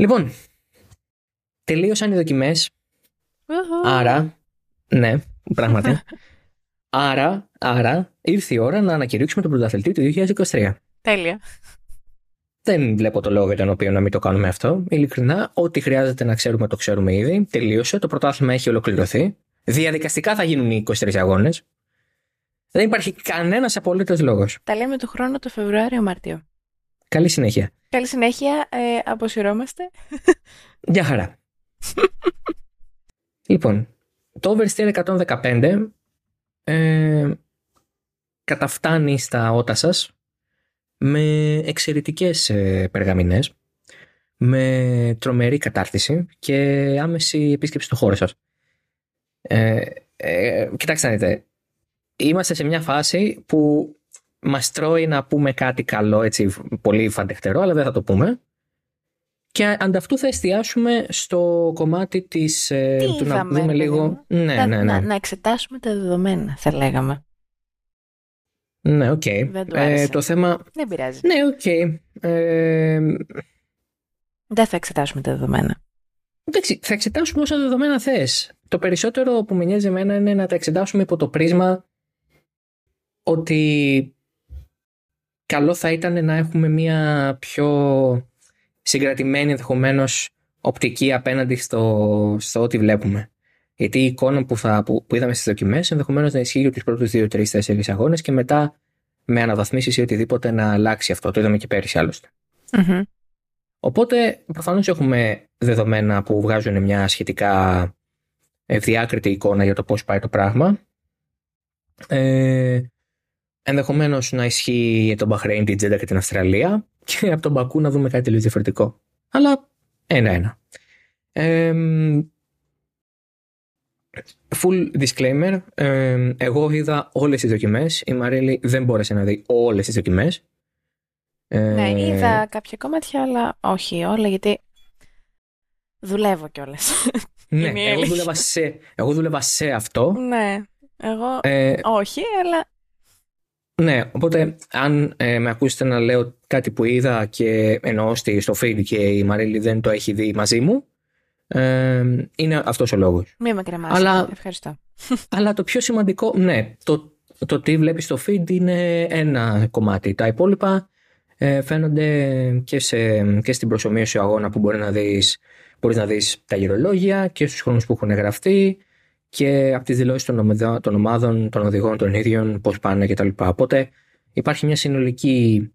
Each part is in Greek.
Λοιπόν, τελείωσαν οι δοκιμές. Άρα, ναι, πράγματι. άρα, άρα, ήρθε η ώρα να ανακηρύξουμε τον πρωταθλητή του 2023. Τέλεια. Δεν βλέπω το λόγο για τον οποίο να μην το κάνουμε αυτό. Ειλικρινά, ό,τι χρειάζεται να ξέρουμε το ξέρουμε ήδη. Τελείωσε. Το πρωτάθλημα έχει ολοκληρωθεί. Διαδικαστικά θα γίνουν οι 23 αγώνες. Δεν υπάρχει κανένας απολύτως λόγος. Τα λέμε του χρόνου το Φεβρουάριο-Μάρτιο. Καλή συνέχεια. Καλή συνέχεια. Ε, αποσυρώμαστε. Γεια χαρά. λοιπόν, το Oversteer 115 ε, καταφτάνει στα ότα σας με εξαιρετικές ε, περγαμηνές, με τρομερή κατάρτιση και άμεση επίσκεψη στο χώρο σας. Ε, ε, κοιτάξτε να δείτε, είμαστε σε μια φάση που μας τρώει να πούμε κάτι καλό, έτσι πολύ φανταχτερό, αλλά δεν θα το πούμε. Και αντ' αυτού θα εστιάσουμε στο κομμάτι της, ε, Τι του να είδαμε, δούμε παιδί λίγο... μου; Ναι, Να- ναι, ναι. Να, να εξετάσουμε τα δεδομένα, θα λέγαμε. Ναι, οκ. Δεν του Ε, άρεσε. το θέμα... Δεν πειράζει. Ναι, οκ. Ε, Δεν θα εξετάσουμε τα δεδομένα. εντάξει, θα εξετάσουμε όσα δεδομένα θες. Το περισσότερο που με νοιάζει εμένα είναι να τα εξετάσουμε υπό το πρίσμα ότι καλό θα ήταν να έχουμε μια πιο συγκρατημένη ενδεχομένως οπτική απέναντι στο, στο ό,τι βλέπουμε. Γιατί η εικόνα που, θα, που, που είδαμε στις δοκιμές ενδεχομένως να ισχύει για τους πρώτους 2, 3, 4 αγώνες και μετά με αναβαθμίσεις ή οτιδήποτε να αλλάξει αυτό. Το είδαμε και πέρυσι άλλωστε. Μμμ. Οπότε προφανώς έχουμε δεδομένα που βγάζουν μια σχετικά ευδιάκριτη εικόνα για το πώς πάει το πράγμα. Ε, ενδεχομένως να ισχύει για τον Μπαχρέιν, την Τζέντα και την Αυστραλία και από τον Μπακού να δούμε κάτι τελείως διαφορετικό. Αλλά ένα-ένα. Ε, full disclaimer, ε, εγώ είδα όλες τις δοκιμές, η Μαρέλη δεν μπόρεσε να δει όλες τις δοκιμές. Ε, Ναι, είδα κάποια κομμάτια, αλλά όχι όλα, γιατί δουλεύω κιόλας. Ναι, Είναι η εγώ αλήθεια. δούλευα, σε, εγώ δούλευα σε αυτό. ναι, εγώ Ε, όχι, αλλά ναι, οπότε αν ε, με ακούσετε να λέω κάτι που είδα και εννοώ στη- στο feed και η Μαρίλη δεν το έχει δει μαζί μου, ε, είναι αυτός ο λόγος. μη με κρεμάσει. Αλλά- Ευχαριστώ. Αλλά το πιο σημαντικό, ναι, το, το τι βλέπεις στο feed είναι ένα κομμάτι. Τα υπόλοιπα ε, φαίνονται και, σε, και στην προσωμείωση αγώνα που μπορεί να δεις, μπορείς να δεις τα γυρολόγια και στους χρόνους που έχουν γραφτεί και από τις δηλώσεις των, ομαδα- των ομάδων, των οδηγών των ίδιων, πώς πάνε κτλ. Οπότε υπάρχει μια συνολική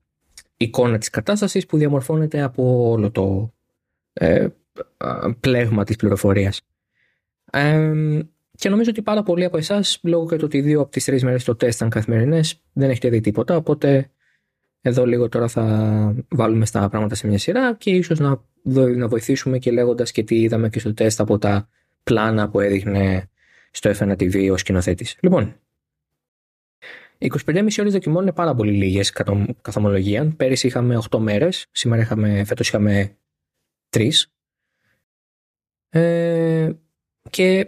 εικόνα της κατάστασης που διαμορφώνεται από όλο το ε, α, πλέγμα της πληροφορίας. Ε, και νομίζω ότι πάρα πολλοί από εσάς, λόγω και το ότι δύο από τις τρεις μέρες το τεστ ήταν καθημερινές, δεν έχετε δει τίποτα. Οπότε εδώ λίγο τώρα θα βάλουμε στα πράγματα σε μια σειρά και ίσως να, δο- να βοηθήσουμε και λέγοντας και τι είδαμε και στο τεστ από τα πλάνα που έδειχνε στο F1 TV ο σκηνοθέτης. Λοιπόν, 25,5 ώρες δοκιμών είναι πάρα πολύ λίγες καθ' ομολογία. Πέρυσι είχαμε 8 μέρες, σήμερα είχαμε, φέτος είχαμε 3. Ε, και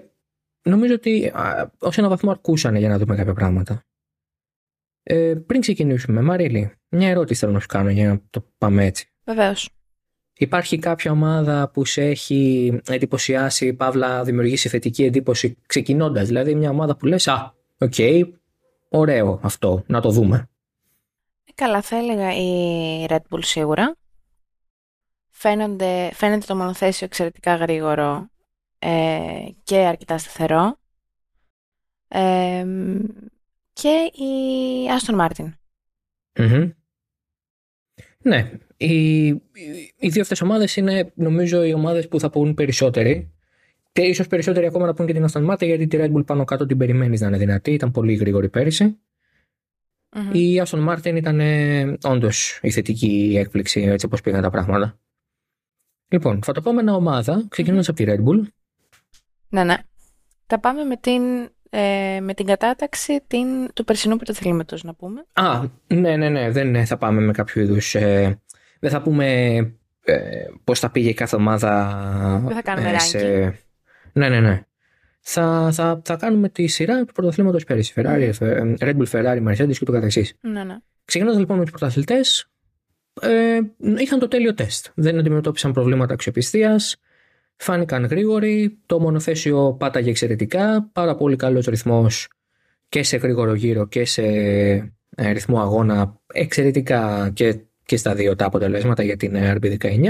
νομίζω ότι α, ως ένα βαθμό αρκούσαν για να δούμε κάποια πράγματα. Ε, πριν ξεκινήσουμε, Μαρίλη, μια ερώτηση θέλω να σου κάνω για να το πάμε έτσι. Βεβαίως. Υπάρχει κάποια ομάδα που σε έχει εντυπωσιάσει, παύλα δημιουργήσει θετική εντύπωση ξεκινώντας, δηλαδή μια ομάδα που λες «Α, οκ, ωραίο αυτό, να το δούμε». Καλά, θα έλεγα η Red Bull σίγουρα. Φαίνονται, φαίνεται το μονοθέσιο εξαιρετικά γρήγορο ε, και αρκετά σταθερό. Ε, και η Aston Martin. Μμμ. Ναι, οι, οι, οι δύο αυτές ομάδες είναι νομίζω οι ομάδες που θα πούν περισσότεροι και ίσως περισσότεροι ακόμα να πούν και την Aston Martin γιατί τη Red Bull πάνω κάτω την περιμένεις να είναι δυνατή, ήταν πολύ γρήγορη πέρυσι. Μμμ. Η Aston Martin ήταν ε, όντως η θετική έκπληξη έτσι όπως πήγαν τα πράγματα. Λοιπόν, θα το πάμε ένα ομάδα ξεκινώντας από τη Red Bull. Ναι, ναι. Θα πάμε με την, ε, με την κατάταξη την, του περσινού πρωταθλήματος, να πούμε. Α, ναι, ναι, ναι, δεν θα πάμε με κάποιο είδους... ε, δεν θα πούμε ε, πώς θα πήγε κάθε ομάδα Δεν θα κάνουμε ε, Ναι, ναι, ναι. Θα, θα, θα κάνουμε τη σειρά του πρωταθλήματος πέρυσι. Ferrari, ε, Red Bull, Ferrari, Mercedes και το καθεξής. Ναι, ναι. Ξεκινώντας λοιπόν με τους πρωταθλητές, ε, είχαν το τέλειο τεστ. Δεν αντιμετώπισαν προβλήματα αξιοπιστίας. Φάνηκαν γρήγοροι. Το μονοθέσιο πάταγε εξαιρετικά. Πάρα πολύ καλός ρυθμός και σε γρήγορο γύρο και σε ε, ρυθμό αγώνα. Εξαιρετικά και, και στα δύο τα αποτελέσματα για την RB19.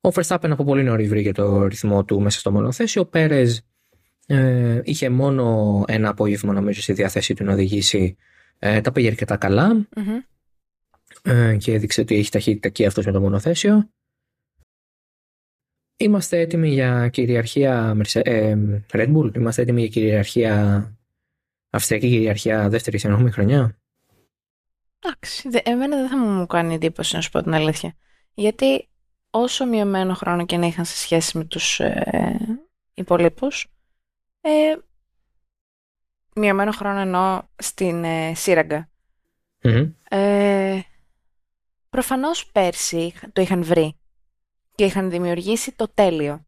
Ο Verstappen από πολύ νωρί βρήκε το ρυθμό του μέσα στο μονοθέσιο. Ο Πέρες ε, είχε μόνο ένα απόγευμα νομίζω στη διάθεσή του να οδηγήσει. Ε, τα πήγε αρκετά ε, και έδειξε ότι έχει ταχύτητα και αυτός με το μονοθέσιο. Είμαστε έτοιμοι για κυριαρχία ε, Red Bull, είμαστε έτοιμοι για κυριαρχία Αυστριακή κυριαρχία δεύτερη εννοούμε χρονιά. Εντάξει, εμένα δεν θα μου κάνει εντύπωση να σου πω την αλήθεια. Γιατί όσο μειωμένο χρόνο και να είχαν σε σχέση με τους ε, υπολείπους, ε, μειωμένο χρόνο εννοώ στην ε, σειραγγα Ε, προφανώς πέρσι το είχαν βρει και είχαν δημιουργήσει το τέλειο.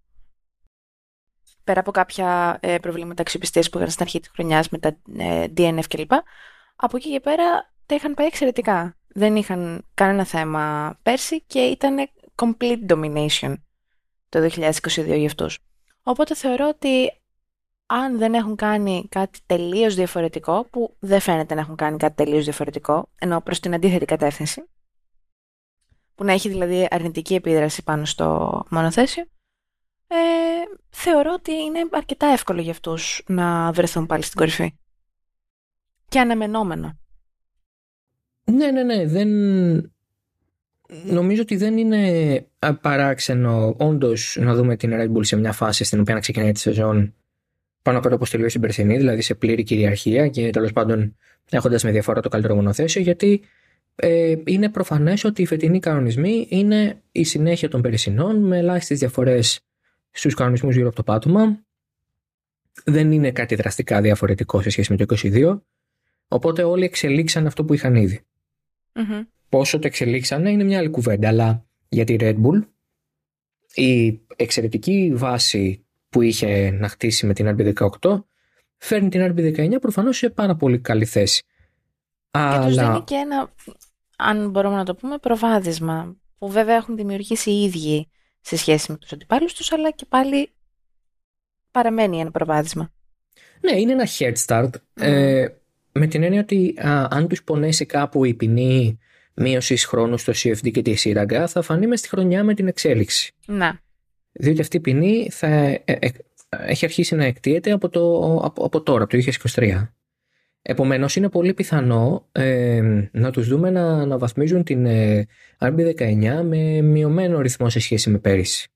Πέρα από κάποια ε, προβλήματα αξιοπιστίας που είχαν στην αρχή της χρονιάς με τα ε, DNF κλπ. Από εκεί και πέρα τα είχαν πάει εξαιρετικά. Δεν είχαν κανένα θέμα πέρσι και ήταν complete domination το 2022 για αυτούς. Οπότε θεωρώ ότι αν δεν έχουν κάνει κάτι τελείως διαφορετικό, που δεν φαίνεται να έχουν κάνει κάτι τελείως διαφορετικό, ενώ προς την αντίθετη κατεύθυνση, που να έχει δηλαδή αρνητική επίδραση πάνω στο μονοθέσιο, ε, θεωρώ ότι είναι αρκετά εύκολο για αυτούς να βρεθούν πάλι στην κορυφή. Και αναμενόμενο. Ναι, ναι, ναι. Δεν... Νομίζω ότι δεν είναι παράξενο όντως να δούμε την Red Bull σε μια φάση στην οποία να ξεκινάει τη σεζόν πάνω κάτω όπως τελείωσε την περσινή, δηλαδή σε πλήρη κυριαρχία και τέλος πάντων έχοντας με διαφορά το καλύτερο μονοθέσιο, γιατί ε, είναι προφανές ότι οι φετινοί κανονισμοί είναι η συνέχεια των περσινών με ελάχιστες διαφορές στους κανονισμούς γύρω από το πάτωμα. Δεν είναι κάτι δραστικά διαφορετικό σε σχέση με το 22. Οπότε όλοι εξελίξαν αυτό που είχαν ήδη. Mm-hmm. Πόσο το εξελίξανε είναι μια άλλη κουβέντα, αλλά για τη Red Bull η εξαιρετική βάση που είχε να χτίσει με την RB18 φέρνει την RB19 προφανώς σε πάρα πολύ καλή θέση. Και Αλλά... τους δίνει και ένα, αν μπορούμε να το πούμε, προβάδισμα που βέβαια έχουν δημιουργήσει οι ίδιοι σε σχέση με τους αντιπάλους τους, αλλά και πάλι παραμένει ένα προβάδισμα. Ναι, είναι ένα head start. Ε, με την έννοια ότι αν τους πονέσει κάπου η ποινή μείωσης χρόνου στο CFD και τη σύραγγα, θα φανεί μες στη χρονιά με την εξέλιξη. Να διότι αυτή η ποινή θα ε, ε, έχει αρχίσει να εκτίεται από, το, από, από τώρα, από το 2023. Επομένως είναι πολύ πιθανό ε, να τους δούμε να, να βαθμίζουν την ε, RB19 με μειωμένο ρυθμό σε σχέση με πέρυσι.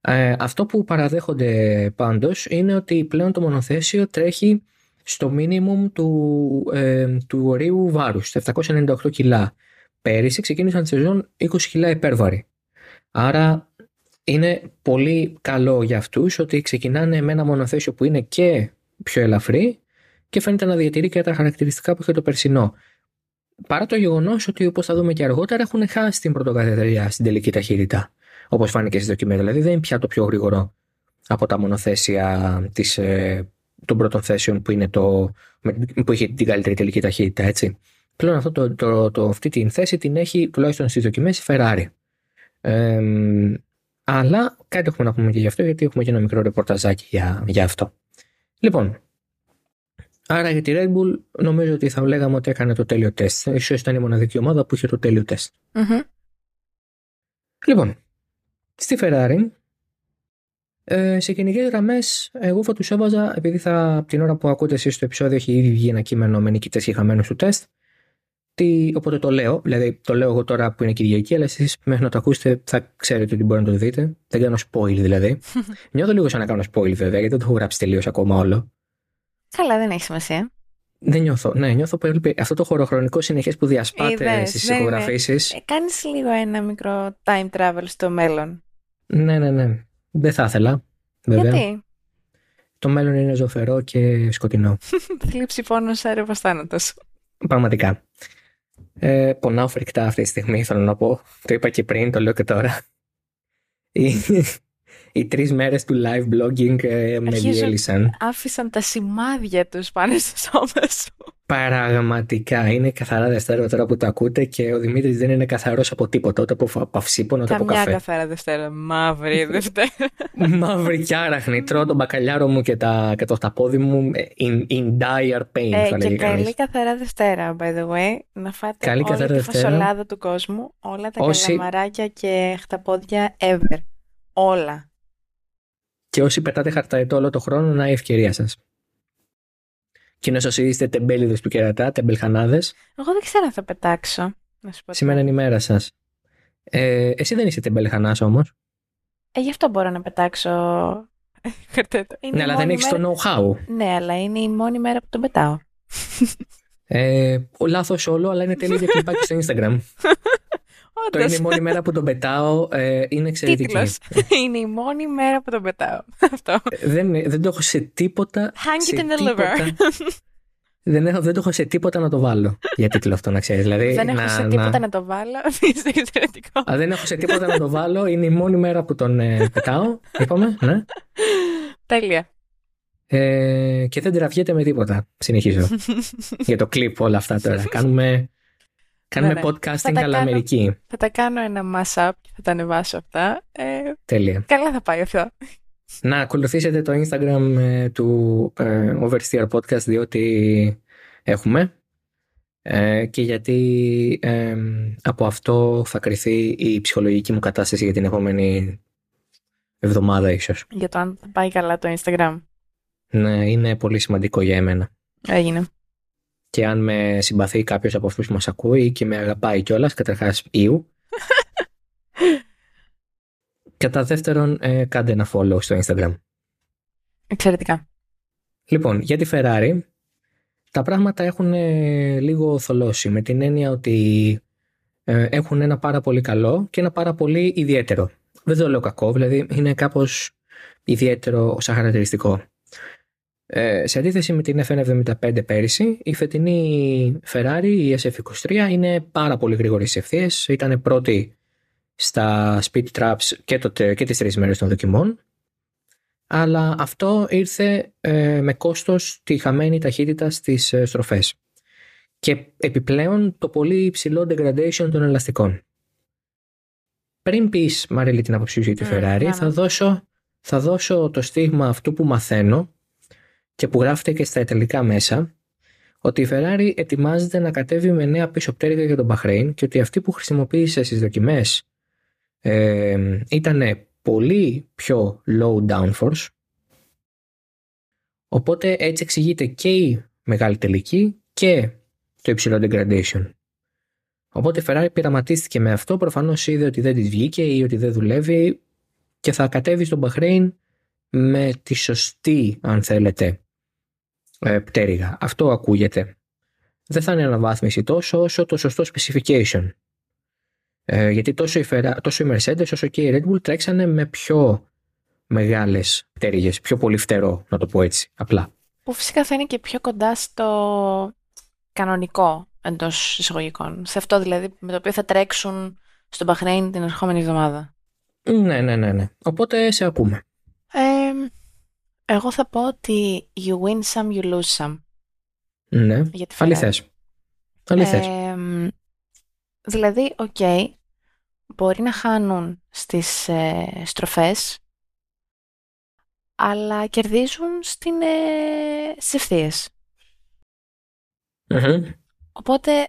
Ε, αυτό που παραδέχονται πάντως είναι ότι πλέον το μονοθέσιο τρέχει στο μίνιμουμ του, ε, του ορίου βάρους, 798 κιλά. Πέρυσι ξεκίνησαν τη σεζόν 20 κιλά υπέρβαρη. Άρα είναι πολύ καλό για αυτούς ότι ξεκινάνε με ένα μονοθέσιο που είναι και πιο ελαφρύ και φαίνεται να διατηρεί και τα χαρακτηριστικά που είχε το περσινό. Παρά το γεγονός ότι, όπως θα δούμε και αργότερα, έχουν χάσει την πρωτοκαθεδρία στην τελική ταχύτητα. Όπως φάνηκε στις δοκιμές. Δηλαδή δεν είναι πια το πιο γρήγορο από τα μονοθέσια της, ε, των πρώτων θέσεων που, είναι το, που είχε την καλύτερη τελική ταχύτητα. Έτσι. Πλέον αυτό το, το, το, αυτή την θέση την έχει τουλάχιστον στις δοκιμές η Ferrari. Ε, αλλά κάτι έχουμε να πούμε και γι' αυτό, γιατί έχουμε και ένα μικρό ρεπορταζάκι για, για αυτό. Λοιπόν, άρα για τη Red Bull νομίζω ότι θα λέγαμε ότι έκανε το τέλειο τεστ. Ίσως ήταν η μοναδική ομάδα που είχε το τέλειο τεστ. Mm-hmm. Λοιπόν, στη Ferrari, ε, σε γενικές γραμμές, εγώ θα τους έβαζα, επειδή θα, από την ώρα που ακούτε εσείς το επεισόδιο, έχει ήδη βγει ένα κείμενο με νικητές και χαμένους του τεστ. Τι, οπότε το λέω, δηλαδή το λέω εγώ τώρα που είναι Κυριακή, αλλά εσείς μέχρι να το ακούσετε θα ξέρετε ότι μπορεί να το δείτε. Δεν κάνω spoil δηλαδή. Νιώθω λίγο σαν να κάνω spoil βέβαια, γιατί δεν το έχω γράψει τελείως ακόμα όλο. Καλά, δεν έχει σημασία. Δεν νιώθω. Ναι, νιώθω πολύ. Αυτό το χωροχρονικό συνεχές που διασπάται στις ηχογραφήσεις. Ε, Κάνεις λίγο ένα μικρό time travel στο μέλλον. Ναι, ναι, ναι. Δεν θα ήθελα. Βέβαια. Γιατί; Το μέλλον είναι ζωφερό και σκοτεινό. Θλίψη πόνο άρευο θάνατος. Πραγματικά. Ε, πονάω φρικτά αυτή τη στιγμή, θέλω να πω. Το είπα και πριν, το λέω και τώρα. Η, οι τρεις μέρες του live blogging ε, με διέλυσαν. Άφησαν τα σημάδια τους πάνω στο σώμα σου. Πραγματικά είναι καθαρά Δευτέρα τώρα που το ακούτε και ο Δημήτρης δεν είναι καθαρός από τίποτα, ούτε από παυσίπονο, ούτε από καφέ. Καμιά καθαρά Δευτέρα. Μαύρη Δευτέρα. Μαύρη και άραχνη. Τρώω τον μπακαλιάρο μου και, τα, και το χταπόδι μου in, in dire pain, ε, θα και λέγει καλή κανείς. καθαρά Δευτέρα, by the way. Να φάτε Καλή όλη καθαρά τη Δευτέρα. φασολάδα του κόσμου, όλα τα Όσοι- καλαμαράκια και χταπόδια ever. Όλα. Και όσοι πετάτε χαρταετό όλο το χρόνο, να η ευκαιρία σας. Και είναι όσοι είστε τεμπέληδες του κερατά, τεμπελχανάδες, Εγώ δεν ξέρω αν θα πετάξω. Να σου πω. σήμερα είναι η μέρα σας. Ε, εσύ δεν είσαι τεμπελχανάς όμως. Ε, γι' αυτό μπορώ να πετάξω χαρτέτο. Είναι Ναι, η αλλά δεν μόνη έχεις το μέρα- know-how. Ναι, αλλά είναι η μόνη μέρα που τον πετάω. Ε, Λάθος όλο, αλλά είναι τέλειο για κλιπάκι στο Instagram. Το είναι η μόνη μέρα που τον πετάω. Ε, είναι εξαιρετική. Τίτλος. είναι η μόνη μέρα που τον πετάω. Αυτό. Ε, δεν, δεν το έχω σε τίποτα. Hang σε it in the liver. τίποτα- δεν, έχω, δεν το έχω σε τίποτα να το βάλω για τίτλο αυτό, να ξέρεις. Δηλαδή, δεν έχω να, σε τίποτα να το βάλω. Είναι εξαιρετικό. Α, δεν έχω σε τίποτα να το βάλω. Είναι η μόνη μέρα που τον ε, πετάω. Είπαμε, ναι. Τέλεια. Ε, και δεν τραβιέται με τίποτα. Συνεχίζω. για το κλιπ όλα αυτά τώρα. Κάνουμε, κάνουμε Ναι, ναι. Θα podcasting τα αλλά κάνω. Αμερική. Θα τα κάνω ένα mass-up και θα τα ανεβάσω αυτά. Ε, Τέλεια. καλά θα πάει αυτό. Να ακολουθήσετε το Instagram ε, του ε, Oversteer Podcast διότι έχουμε ε, και γιατί ε, από αυτό θα κριθεί η ψυχολογική μου κατάσταση για την επόμενη εβδομάδα ίσως. Για το αν θα πάει καλά το Instagram. Ναι, είναι πολύ σημαντικό για εμένα. Έγινε. Και αν με συμπαθεί κάποιος από αυτούς που μας ακούει και με αγαπάει κιόλας, καταρχάς Ιου. Κατά δεύτερον, ε, κάντε ένα follow στο Instagram. Εξαιρετικά. Λοιπόν, για τη Ferrari, τα πράγματα έχουν ε, λίγο θολώσει με την έννοια ότι ε, έχουν ένα πάρα πολύ καλό και ένα πάρα πολύ ιδιαίτερο. Δεν το λέω κακό, δηλαδή είναι κάπως ιδιαίτερο σαν χαρακτηριστικό. Ε, σε αντίθεση με την F175 πέρυσι, η φετινή Ferrari, η SF23, είναι πάρα πολύ γρήγορη στις ευθείες. Ήταν πρώτη στα speed traps και, το, και τις τρεις μέρες των δοκιμών αλλά αυτό ήρθε ε, με κόστος τη χαμένη ταχύτητα στις ε, στροφές. Και επιπλέον το πολύ υψηλό degradation των ελαστικών. Πριν πεις, Μαρίλη, την άποψή σου για τη Μμ, Ferrari, ναι, θα, ναι. δώσω, θα δώσω το στίγμα αυτού που μαθαίνω και που γράφεται και στα τελικά μέσα, ότι η Ferrari ετοιμάζεται να κατέβει με νέα πίσω πτέρυγα για τον Bahrain και ότι αυτή που χρησιμοποίησε στις δοκιμές ε, ήταν πολύ πιο low downforce οπότε έτσι εξηγείται και η μεγάλη τελική και το υψηλό degradation. Οπότε η Ferrari πειραματίστηκε με αυτό, προφανώς είδε ότι δεν της βγήκε ή ότι δεν δουλεύει και θα κατέβει στον Bahrain με τη σωστή, αν θέλετε, ε, πτέρυγα. Αυτό ακούγεται. Δεν θα είναι αναβάθμιση τόσο όσο το σωστό specification. Ε, γιατί τόσο η, Ferrari, τόσο η Mercedes όσο και η Red Bull τρέξανε με πιο μεγάλες πτέρυγες, πιο πολύ φτερό, να το πω έτσι, απλά. Που φυσικά θα είναι και πιο κοντά στο κανονικό εντός εισαγωγικών. Σε αυτό δηλαδή με το οποίο θα τρέξουν στον Μπαχρέιν την ερχόμενη εβδομάδα. Ναι, ναι, ναι, ναι. Οπότε σε ακούμε. Ε, εγώ θα πω ότι you win some, you lose some. Ναι, Για τη Ferrari. αληθές. Αληθές. Ε, δηλαδή, οκ, μπορεί να χάνουν στις ε, στροφές, αλλά κερδίζουν στην, ε, στις ευθείες. Μμμ. Οπότε,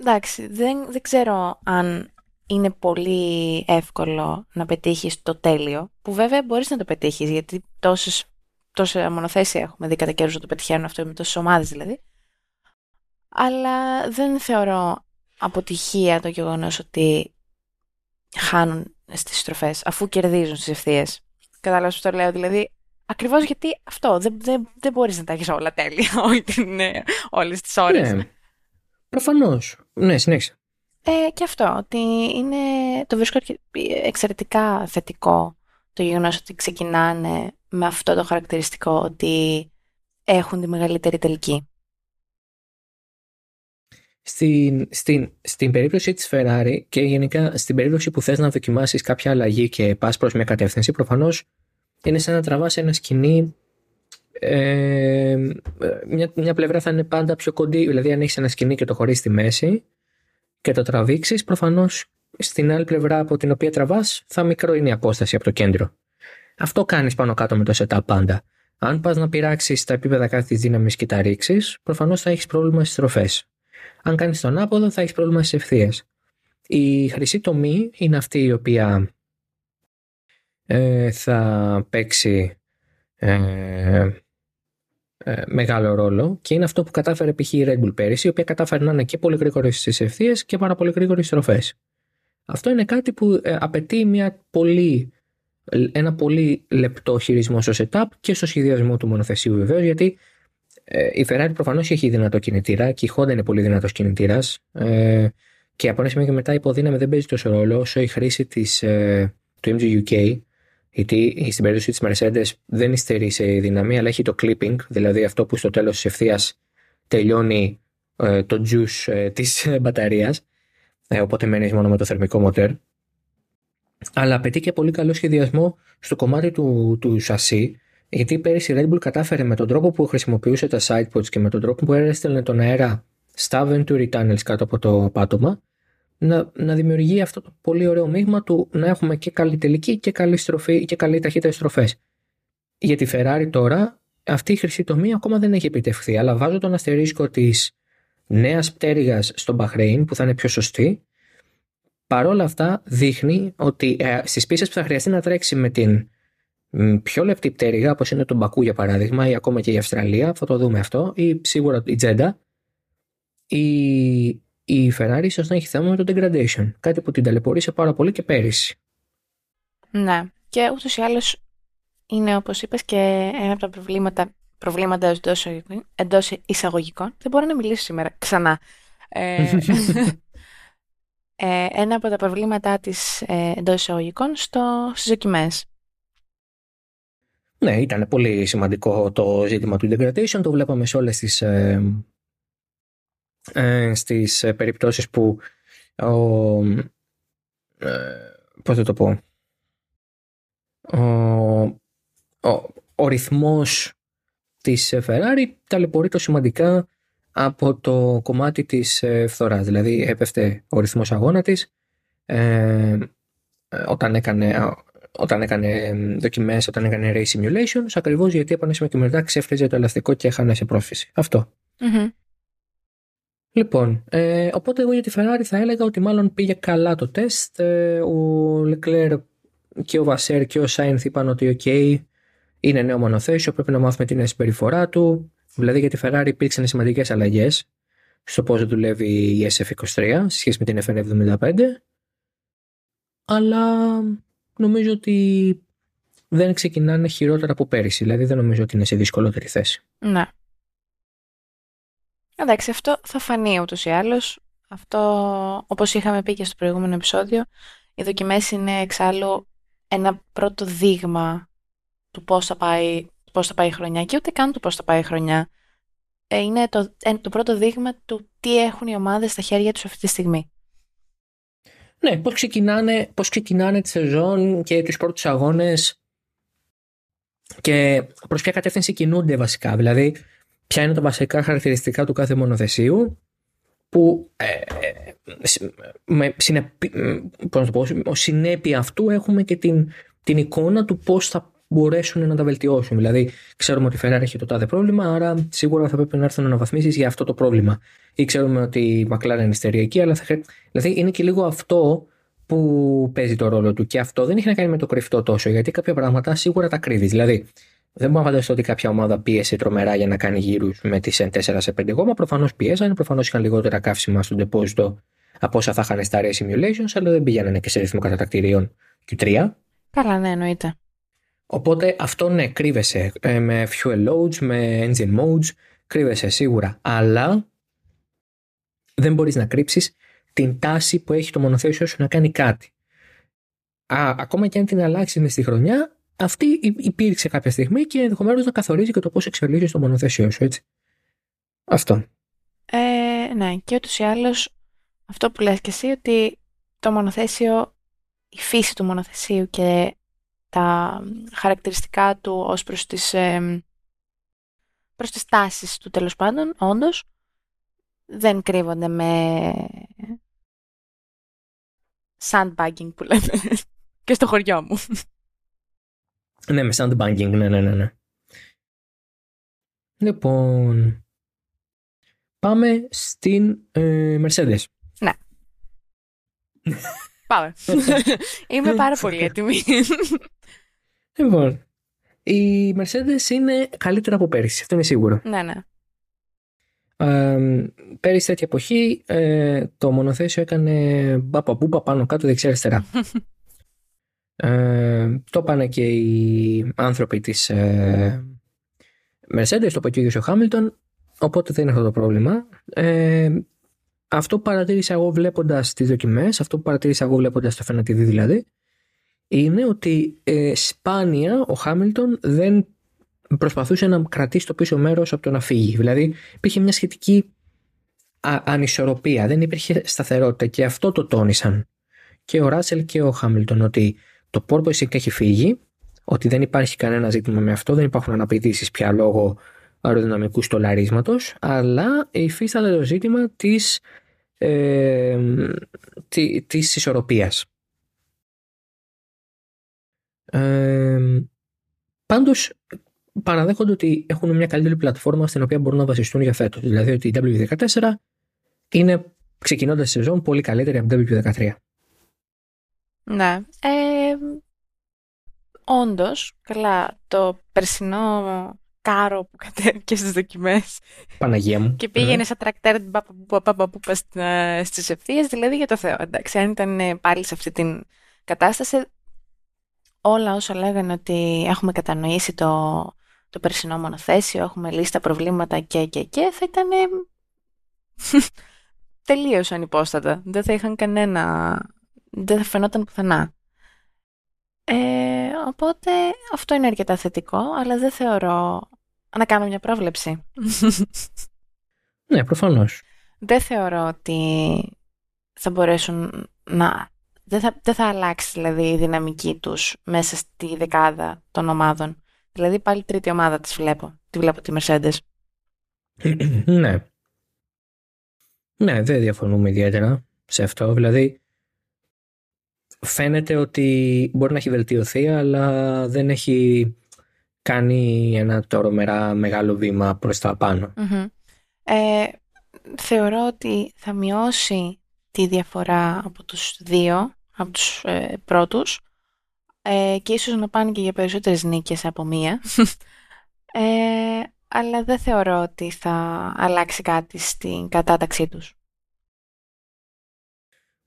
εντάξει, δεν, δεν ξέρω αν είναι πολύ εύκολο να πετύχεις το τέλειο, που βέβαια μπορείς να το πετύχεις, γιατί τόσες, τόσα μονοθέσια έχουμε δει κατά καιρούς να το πετυχαίνουν αυτό με τόσες ομάδες δηλαδή. Αλλά δεν θεωρώ αποτυχία το γεγονός ότι χάνουν στις στροφές, αφού κερδίζουν στις ευθείες. Κατάλαβες που το λέω, δηλαδή, ακριβώς γιατί αυτό, δεν, δεν, δεν μπορείς να τα έχεις όλα τέλεια όλη την, ε, όλες τις ώρες. Ναι. Προφανώς. Ναι, συνέχισε. Ε, και αυτό, ότι είναι, το βρίσκω αρκε- εξαιρετικά θετικό το γεγονός ότι ξεκινάνε με αυτό το χαρακτηριστικό ότι έχουν τη μεγαλύτερη τελική. Στην, στην, στην περίπτωση της Ferrari και γενικά στην περίπτωση που θες να δοκιμάσεις κάποια αλλαγή και πας προς μια κατεύθυνση, προφανώς είναι σαν να τραβάς ένα σκηνή ε, μια, μια πλευρά θα είναι πάντα πιο κοντή, δηλαδή αν έχεις ένα σκηνή και το χωρίς στη μέση και το τραβήξεις, προφανώς στην άλλη πλευρά από την οποία τραβάς θα μικρό είναι η απόσταση από το κέντρο. Αυτό κάνεις πάνω κάτω με το setup πάντα. Αν πας να πειράξεις τα επίπεδα κάθε της δύναμης και τα ρίξεις, προφανώς θα έχεις πρόβλημα στις στροφές. Αν κάνεις τον άποδο, θα έχεις πρόβλημα στις ευθείες. Η χρυσή τομή είναι αυτή η οποία ε, θα παίξει ε, ε, μεγάλο ρόλο και είναι αυτό που κατάφερε π.χ. η Red Bull πέρυσι, η οποία κατάφερε να είναι και πολύ γρήγορη στις ευθείες και πάρα πολύ γρήγορη στις στροφές. Αυτό είναι κάτι που ε, απαιτεί μια πολύ, ένα πολύ λεπτό χειρισμό στο setup και στο σχεδιασμό του μονοθεσίου βεβαίως, γιατί ε, η Ferrari προφανώς έχει δυνατό κινητήρα και η Honda είναι πολύ δυνατός κινητήρας. Ε, και από ένα σημείο και μετά η υποδύναμη δεν παίζει τόσο ρόλο όσο η χρήση της, ε, του MGUK γιατί στην περίπτωση της Mercedes δεν υστερεί σε δύναμη, αλλά έχει το clipping, δηλαδή αυτό που στο τέλος της ευθείας τελειώνει ε, το juice ε, της μπαταρίας. Ε, οπότε μένει μόνο με το θερμικό μοτέρ. Αλλά απαιτεί και πολύ καλό σχεδιασμό στο κομμάτι του, του σασί, γιατί πέρυσι η Red Bull κατάφερε με τον τρόπο που χρησιμοποιούσε τα sidepods και με τον τρόπο που έστελνε τον αέρα στα Venturi tunnels κάτω από το πάτωμα, να, να δημιουργεί αυτό το πολύ ωραίο μείγμα του να έχουμε και καλή τελική και καλή στροφή και καλή ταχύτητα στροφές. Για τη Ferrari τώρα αυτή η χρυσή τομή ακόμα δεν έχει επιτευχθεί, αλλά βάζω τον αστερίσκο της νέας πτέρυγας στο Μπαχρέιν που θα είναι πιο σωστή. Παρόλα αυτά δείχνει ότι ε, στις πίστες που θα χρειαστεί να τρέξει με την πιο λεπτή πτέρυγα όπως είναι το Μπακού για παράδειγμα ή ακόμα και η Αυστραλία, θα το δούμε αυτό, ή σίγουρα η Τζέντα, η η Ferrari ίσως να έχει θέμα με το degradation. Κάτι που την ταλαιπωρήσε πάρα πολύ και πέρυσι. Ναι. Και ούτως ή άλλως είναι όπως είπες και ένα από τα προβλήματα, προβλήματα εντός, εντός εισαγωγικών. Δεν μπορώ να μιλήσω σήμερα ξανά. Ε, ε, ένα από τα προβλήματά της ε, εντός εισαγωγικών στο, στις δοκιμές. Ναι, ήταν πολύ σημαντικό το ζήτημα του degradation. Το βλέπαμε σε όλες τις ε, ε, στις ε, περιπτώσεις που ο, ε, πώς θα το πω ο, ο, ο ρυθμός της Ferrari ταλαιπωρείται σημαντικά από το κομμάτι της ε, φθοράς. Δηλαδή έπεφτε ο ρυθμός αγώνα της ε, όταν έκανε, όταν έκανε δοκιμές, όταν έκανε race simulations, ακριβώς γιατί επανέσουμε και μετά ξέφρεζε το ελαστικό και έχανε σε πρόφηση. Λοιπόν, ε, οπότε εγώ για τη Ferrari θα έλεγα ότι μάλλον πήγε καλά το τεστ. Ε, ο Leclerc και ο Βασέρ και ο Σάινθ είπαν ότι OK, είναι νέο μονοθέσιο, πρέπει να μάθουμε την συμπεριφορά του. Δηλαδή για τη Ferrari υπήρξαν σημαντικές αλλαγές στο πώς δουλεύει η SF23 σε σχέση με την FN75. Αλλά νομίζω ότι δεν ξεκινάνε χειρότερα από πέρυσι. Δηλαδή δεν νομίζω ότι είναι σε δυσκολότερη θέση. Ναι. Εντάξει, αυτό θα φανεί ούτως ή άλλως. Αυτό, όπως είχαμε πει και στο προηγούμενο επεισόδιο, οι δοκιμές είναι εξάλλου ένα πρώτο δείγμα του πώς θα πάει, πώς θα πάει η χρονιά και ούτε καν του πώς θα πάει η χρονιά. Ε, είναι το, ε, το πρώτο δείγμα του τι έχουν οι ομάδες στα χέρια τους αυτή τη στιγμή. Ναι, πώς ξεκινάνε, πώς ξεκινάνε τη σεζόν και τους πρώτους αγώνες και προς ποια κατεύθυνση κινούνται βασικά. Δηλαδή, ποια είναι τα βασικά χαρακτηριστικά του κάθε μονοθεσίου που ε, ε με συνεπί, πώς το συνέπεια αυτού έχουμε και την, την εικόνα του πώς θα μπορέσουν να τα βελτιώσουν. Δηλαδή, ξέρουμε ότι η Ferrari έχει το τάδε πρόβλημα, άρα σίγουρα θα πρέπει να έρθουν αναβαθμίσεις για αυτό το πρόβλημα. Ή ξέρουμε ότι η McLaren είναι ιστεριακή, αλλά θα... δηλαδή είναι και λίγο αυτό που παίζει το ρόλο του. Και αυτό δεν έχει να κάνει με το κρυφτό τόσο, γιατί κάποια πράγματα σίγουρα τα κρύβεις. Δηλαδή, δεν μπορώ να φανταστώ ότι κάποια ομάδα πίεσε τρομερά για να κάνει γύρους με τις N4 σε 5 γόμα. Προφανώς πιέζανε, προφανώς είχαν λιγότερα καύσιμα στον τεπόζιτο από όσα θα είχαν στα Race Simulations, αλλά δεν πηγαίνανε και σε ρυθμό κατατακτηρίων Q3. Καλά, ναι, εννοείται. Οπότε αυτό ναι, κρύβεσαι ε, με fuel loads, με engine modes, κρύβεσαι σίγουρα. Αλλά δεν μπορείς να κρύψεις την τάση που έχει το μονοθέσιο σου να κάνει κάτι. Α, ακόμα και αν την αλλάξεις μες στη χρονιά, αυτή υπήρξε κάποια στιγμή και ενδεχομένως να καθορίζει και το πώς εξελίσσεται το μονοθέσιο σου, έτσι. Αυτό. Ε, ναι, και ούτως ή άλλως αυτό που λες και εσύ ότι το μονοθέσιο, η φύση του μονοθεσίου και τα χαρακτηριστικά του ως προς τις, ε, προς τις τάσεις του τέλος πάντων, όντως, δεν κρύβονται με sandbagging που λέμε και στο χωριό μου. Ναι, με sandbagging, ναι, ναι, ναι. ναι. Λοιπόν, πάμε στην ε, Mercedes. Ναι. Πάμε. Είμαι πάρα πολύ έτοιμη. Λοιπόν, η Mercedes είναι καλύτερα από πέρυσι, αυτό είναι σίγουρο. ναι, ναι. Ε, πέρυσι τέτοια εποχή ε, το μονοθέσιο έκανε μπαπαμπούμπα πάνω κάτω δεξιά αριστερά. ε, το πάνε και οι άνθρωποι της ε, Mercedes, το είπε και ο ίδιος ο Χάμιλτον, οπότε δεν είναι αυτό το πρόβλημα. Ε, αυτό που παρατήρησα εγώ βλέποντας τις δοκιμές, αυτό που παρατήρησα εγώ βλέποντας το φαινατίδι δηλαδή, είναι ότι ε, σπάνια ο Χάμιλτον δεν προσπαθούσε να κρατήσει το πίσω μέρος από το να φύγει. Δηλαδή υπήρχε μια σχετική α, ανισορροπία, δεν υπήρχε σταθερότητα και αυτό το τόνισαν και ο Ράσελ και ο Χάμιλτον ότι το purposing έχει φύγει, ότι δεν υπάρχει κανένα ζήτημα με αυτό, δεν υπάρχουν αναπηδήσεις πια λόγω αεροδυναμικού στολαρίσματος, αλλά υφίσταται το ζήτημα της, ε, της ισορροπίας. Ε, πάντως παραδέχονται ότι έχουν μια καλύτερη πλατφόρμα στην οποία μπορούν να βασιστούν για φέτος. Δηλαδή ότι η W14 είναι ξεκινώντας τη σεζόν πολύ καλύτερη από την W13. Ναι. Ε, όντως, καλά, το περσινό κάρο που κατέβηκε στις δοκιμές Παναγία μου. και πήγαινε σαν τρακτέρ την παπαπαπαπαπαπα στις ευθείες, δηλαδή για το Θεό. Εντάξει, αν ήταν πάλι σε αυτή την κατάσταση, όλα όσα λέγανε ότι έχουμε κατανοήσει το, το περσινό μονοθέσιο, έχουμε λύσει τα προβλήματα και και και, θα ήταν τελείως ανυπόστατα. Δεν θα είχαν κανένα, δεν θα φαινόταν πουθενά. Ε, οπότε αυτό είναι αρκετά θετικό, αλλά δεν θεωρώ να κάνω μια πρόβλεψη. Ναι, προφανώς. Δεν θεωρώ ότι θα μπορέσουν να... Δεν θα, δεν θα αλλάξει δηλαδή η δυναμική τους μέσα στη δεκάδα των ομάδων. Δηλαδή πάλι τρίτη ομάδα της βλέπω. Τη βλέπω τη Mercedes. ναι. Ναι, δεν διαφωνούμε ιδιαίτερα σε αυτό. Δηλαδή, φαίνεται ότι μπορεί να έχει βελτιωθεί, αλλά δεν έχει κάνει ένα τρομερά μεγάλο βήμα προς τα πανω Ε, θεωρώ ότι θα μειώσει τη διαφορά από τους δύο, από τους ε, πρώτους ε, και ίσως να πάνε και για περισσότερες νίκες από μία. Ε, αλλά δεν θεωρώ ότι θα αλλάξει κάτι στην κατάταξή τους.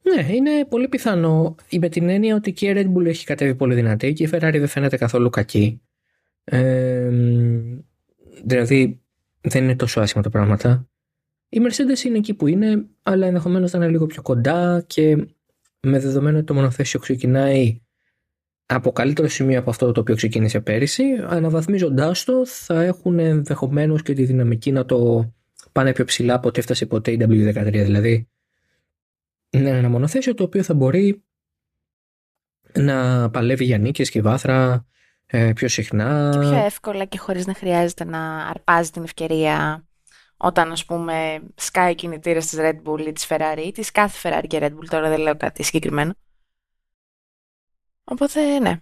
Ναι, είναι πολύ πιθανό με την έννοια ότι και η Red Bull έχει κατέβει πολύ δυνατή και η Ferrari δεν φαίνεται καθόλου κακή. Ε, δηλαδή δεν είναι τόσο άσχημα τα πράγματα. Η Mercedes είναι εκεί που είναι, αλλά ενδεχομένως να είναι λίγο πιο κοντά και με δεδομένο ότι το μονοθέσιο ξεκινάει από καλύτερο σημείο από αυτό το οποίο ξεκίνησε πέρυσι, αναβαθμίζοντάς το, θα έχουν ενδεχομένως και τη δυναμική να το πάνε πιο ψηλά από ό,τι έφτασε ποτέ η W13. Δηλαδή, είναι ένα μονοθέσιο το οποίο θα μπορεί να παλεύει για νίκες και βάθρα ε, πιο συχνά. Και πιο εύκολα και χωρίς να χρειάζεται να αρπάζει την ευκαιρία όταν ας πούμε σκάει κινητήρες της Red Bull ή της Ferrari ή της κάθε Ferrari και Red Bull, τώρα δεν λέω κάτι συγκεκριμένο. Οπότε ναι.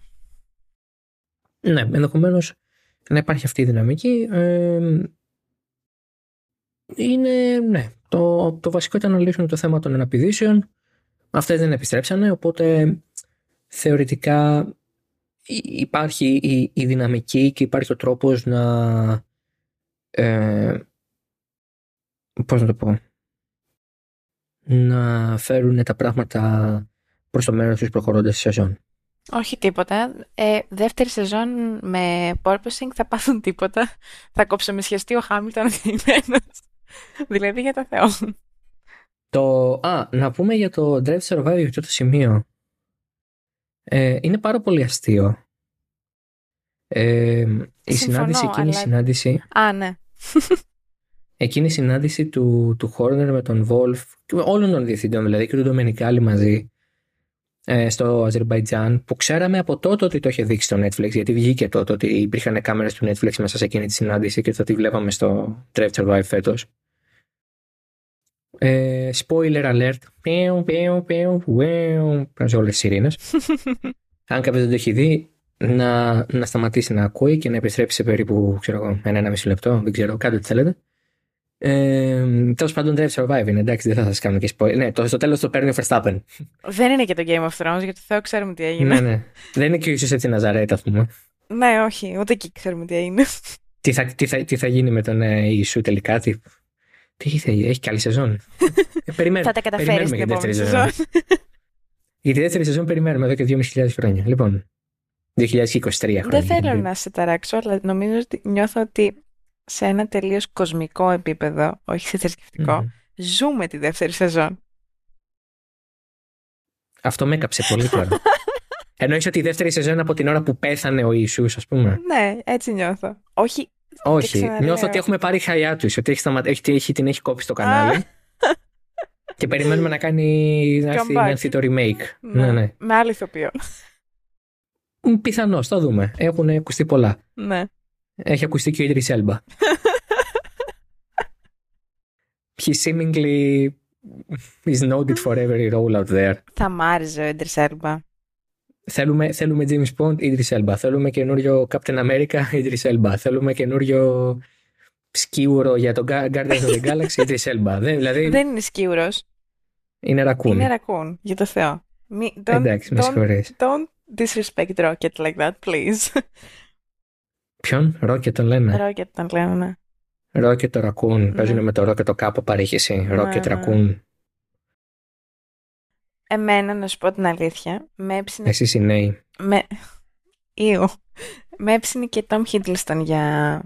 Ναι, ενδεχομένως να υπάρχει αυτή η δυναμική. Ε, είναι, ναι, το, το βασικό ήταν να λύσουν το θέμα των εναπηδήσεων. Αυτές δεν επιστρέψανε, οπότε θεωρητικά υπάρχει η, η δυναμική και υπάρχει ο τρόπος να ε, πώς να το πω να φέρουν τα πράγματα προς το μέρος τους προχωρώντας τη σεζόν. Όχι τίποτα. Ε, δεύτερη σεζόν με purposing θα πάθουν τίποτα. Θα κόψω με σχεστή ο Χάμιλτον δηλαδή για το Θεό. Το, α, να πούμε για το Drive Survivor αυτό το σημείο. Ε, είναι πάρα πολύ αστείο. Ε, η συνάντηση, εκείνη η συνάντηση... Α, ναι. Εκείνη η συνάντηση του, του Χόρνερ με τον Βόλφ και όλων των διευθυντών δηλαδή και του Ντομενικάλη μαζί ε, στο Αζερμπαϊτζάν που ξέραμε από τότε ότι το είχε δείξει στο Netflix γιατί βγήκε τότε ότι υπήρχαν κάμερες του Netflix μέσα σε εκείνη τη συνάντηση και το ότι βλέπαμε στο Drive Survive φέτος. Ε, spoiler alert. Πιου, πιου, πιου, πιου. Πρέπει όλες τις σιρήνες. Αν κάποιος δεν το έχει δει, να, να σταματήσει να ακούει και να επιστρέψει σε περίπου, ξέρω εγώ, ένα-ένα μισή λεπτό, δεν ξέρω, κάντε ό,τι θέλετε. Ε, Τέλος πάντων, Drive Survive είναι, εντάξει, δεν θα σας κάνω και spoiler. Ναι, το, στο τέλος το παίρνει ο Verstappen. Δεν είναι και το Game of Thrones, γιατί Θεό ξέρουμε τι έγινε. ναι, ναι. Δεν είναι και ίσω έτσι Ναζαρέτα, ας πούμε. ναι, όχι, ούτε εκεί ξέρουμε τι έγινε. τι, θα, τι, θα, τι θα γίνει με τον ε, Ιησού τελικά, τι, τι θα, έχει και άλλη σεζόν. ε, περιμένουμε, θα τα καταφέρεις στην επόμενη σεζόν. Για τη δεύτερη σεζόν περιμένουμε εδώ και 2.500 χρόνια. Λοιπόν, 2023 χρόνια. Δεν θέλω να σε ταράξω, αλλά νομίζω ότι νιώθω ότι σε ένα τελείως κοσμικό επίπεδο, όχι σε θρησκευτικό, mm. ζούμε τη δεύτερη σεζόν. Αυτό με έκαψε πολύ τώρα. Εννοείς ότι η δεύτερη σεζόν από την ώρα που πέθανε ο Ιησούς, ας πούμε; Ναι, έτσι νιώθω. Όχι. Όχι. Νιώθω ότι έχουμε πάρει χαλιά τους, ότι έχει, σταμα... έχει, έχει, την έχει κόψει το κανάλι. και περιμένουμε να κάνει να έρθει, να έρθει το remake. Ναι. ναι, ναι. Με άλλη ηθοποιό. Πιθανώς, το δούμε. Έχουν ακουστεί πολλά. Ναι. Έχει ακουστεί και ο Ιδρύς Έλμπα. He seemingly is noted for every role out there. Θα μ' άρεσε ο Ιδρύς Έλμπα. Θέλουμε, θέλουμε James Bond, Ιδρύς Έλμπα. Θέλουμε καινούριο Captain America, Ιδρύς Έλμπα. Θέλουμε καινούριο σκύουρο για τον Guardians of the Galaxy, Ιδρύς Έλμπα. Δεν, δηλαδή... Δεν είναι σκίουρος. Είναι ρακούν. Είναι ρακούν, για το Θεό. Εντάξει, με don't, don't disrespect Rocket like that, please. Ποιον, Rocket τον λένε. Rocket τον λένε, ναι. Rocket το Raccoon. Ναι. Παίζουν με το Rocket το κάπου παρήχηση. Ναι, Rocket ναι. Raccoon. Εμένα, να σου πω την αλήθεια, με έψινε... Εσείς οι νέοι. Με... Ήου. Με έψινε και Tom Hiddleston για...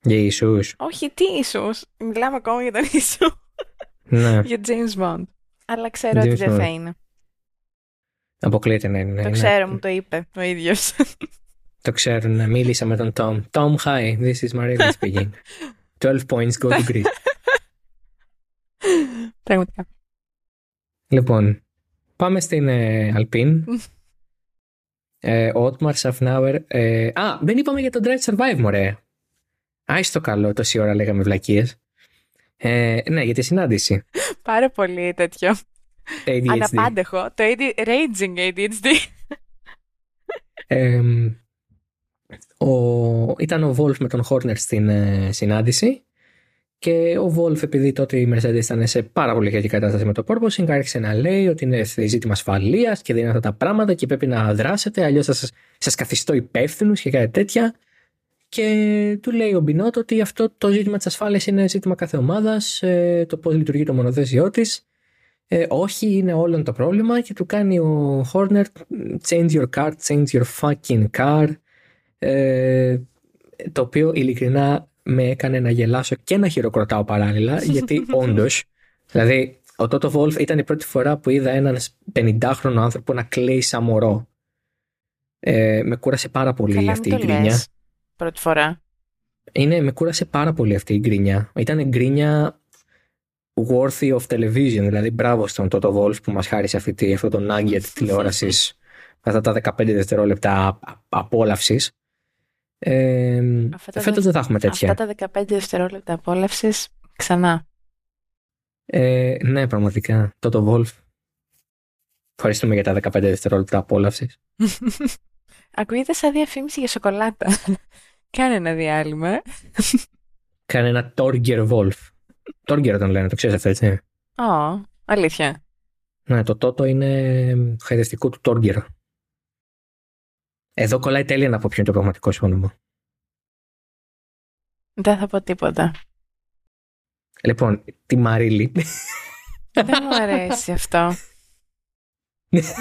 Για Ιησούς. Όχι, τι Ιησούς. Μιλάμε ακόμα για τον Ιησούς. Ναι. για James Bond. Αλλά ξέρω James ότι δεν θα είναι. Αποκλείεται να είναι. Το ναι. ξέρω, μου το είπε ο ίδιος. Το ξέρουν. Μίλησα με τον Tom. Tom, hi, this is Marilla speaking. 12 points go to Greece. Πραγματικά. Λοιπόν, πάμε στην ε, Alpine. ε, Otmar Safnauer. Ε, α, δεν είπαμε για τον Drive Survive, μωρέ. Άιστο καλό, τόση ώρα λέγαμε βλακίες. Ε, ναι, για τη συνάντηση. Πάρα πολύ τέτοιο. ADHD. Αναπάντεχο. Το AD, raging ADHD. Ε, ο, ήταν ο Wolf με τον Horner στην ε, συνάντηση. Και ο Wolf επειδή τότε η Mercedes ήταν σε πάρα πολύ κακή κατάσταση με το Porpoising άρχισε να λέει ότι είναι ζήτημα ασφαλείας και δεν είναι αυτά τα πράγματα και πρέπει να δράσετε αλλιώς θα σας, σας καθιστώ υπεύθυνους και κάτι τέτοια. Και του λέει ο Μπινότ ότι αυτό το ζήτημα της ασφάλειας είναι ζήτημα κάθε ομάδας, ε, το πώς λειτουργεί το μονοθέσιό της. Ε, όχι, είναι όλο το πρόβλημα και του κάνει ο Horner change your car, change your fucking car ε, το οποίο ειλικρινά με έκανε να γελάσω και να χειροκροτάω παράλληλα γιατί όντως, δηλαδή ο Τότο Βόλφ ήταν η πρώτη φορά που είδα έναν 50χρονο άνθρωπο να κλαίει σαν μωρό. Ε, με κούρασε πάρα πολύ Καλά, αυτή η γκρίνια. πρώτη φορά. Είναι, με κούρασε πάρα πολύ αυτή η γκρίνια. Ήταν γκρίνια worthy of television, δηλαδή μπράβο στον Τότο Βόλφ που μας χάρισε αυτή, αυτό το nugget τηλεόρασης αυτά τα 15 δευτερόλεπτα απόλαυσης ε, Φέτος δεν θα έχουμε τέτοια. Αυτά τα 15 δευτερόλεπτα απόλαυσης ξανά. Ε, ναι, πραγματικά. Το το Wolf. Ευχαριστούμε για τα 15 δευτερόλεπτα απόλαυσης. Ακούγεται σαν διαφήμιση για σοκολάτα. Κάνε ένα διάλειμμα. Κάνε ένα Torger Wolf. Torger τον λένε, το ξέρεις αυτό, έτσι; Ω, αλήθεια. Ναι, το τότο είναι χαϊδευτικό του Torger. Εδώ κολλάει τέλεια να πω ποιο είναι το πραγματικό σου όνομα. Δεν θα πω τίποτα. Λοιπόν, τη Μαρίλη. Δεν μου αρέσει αυτό.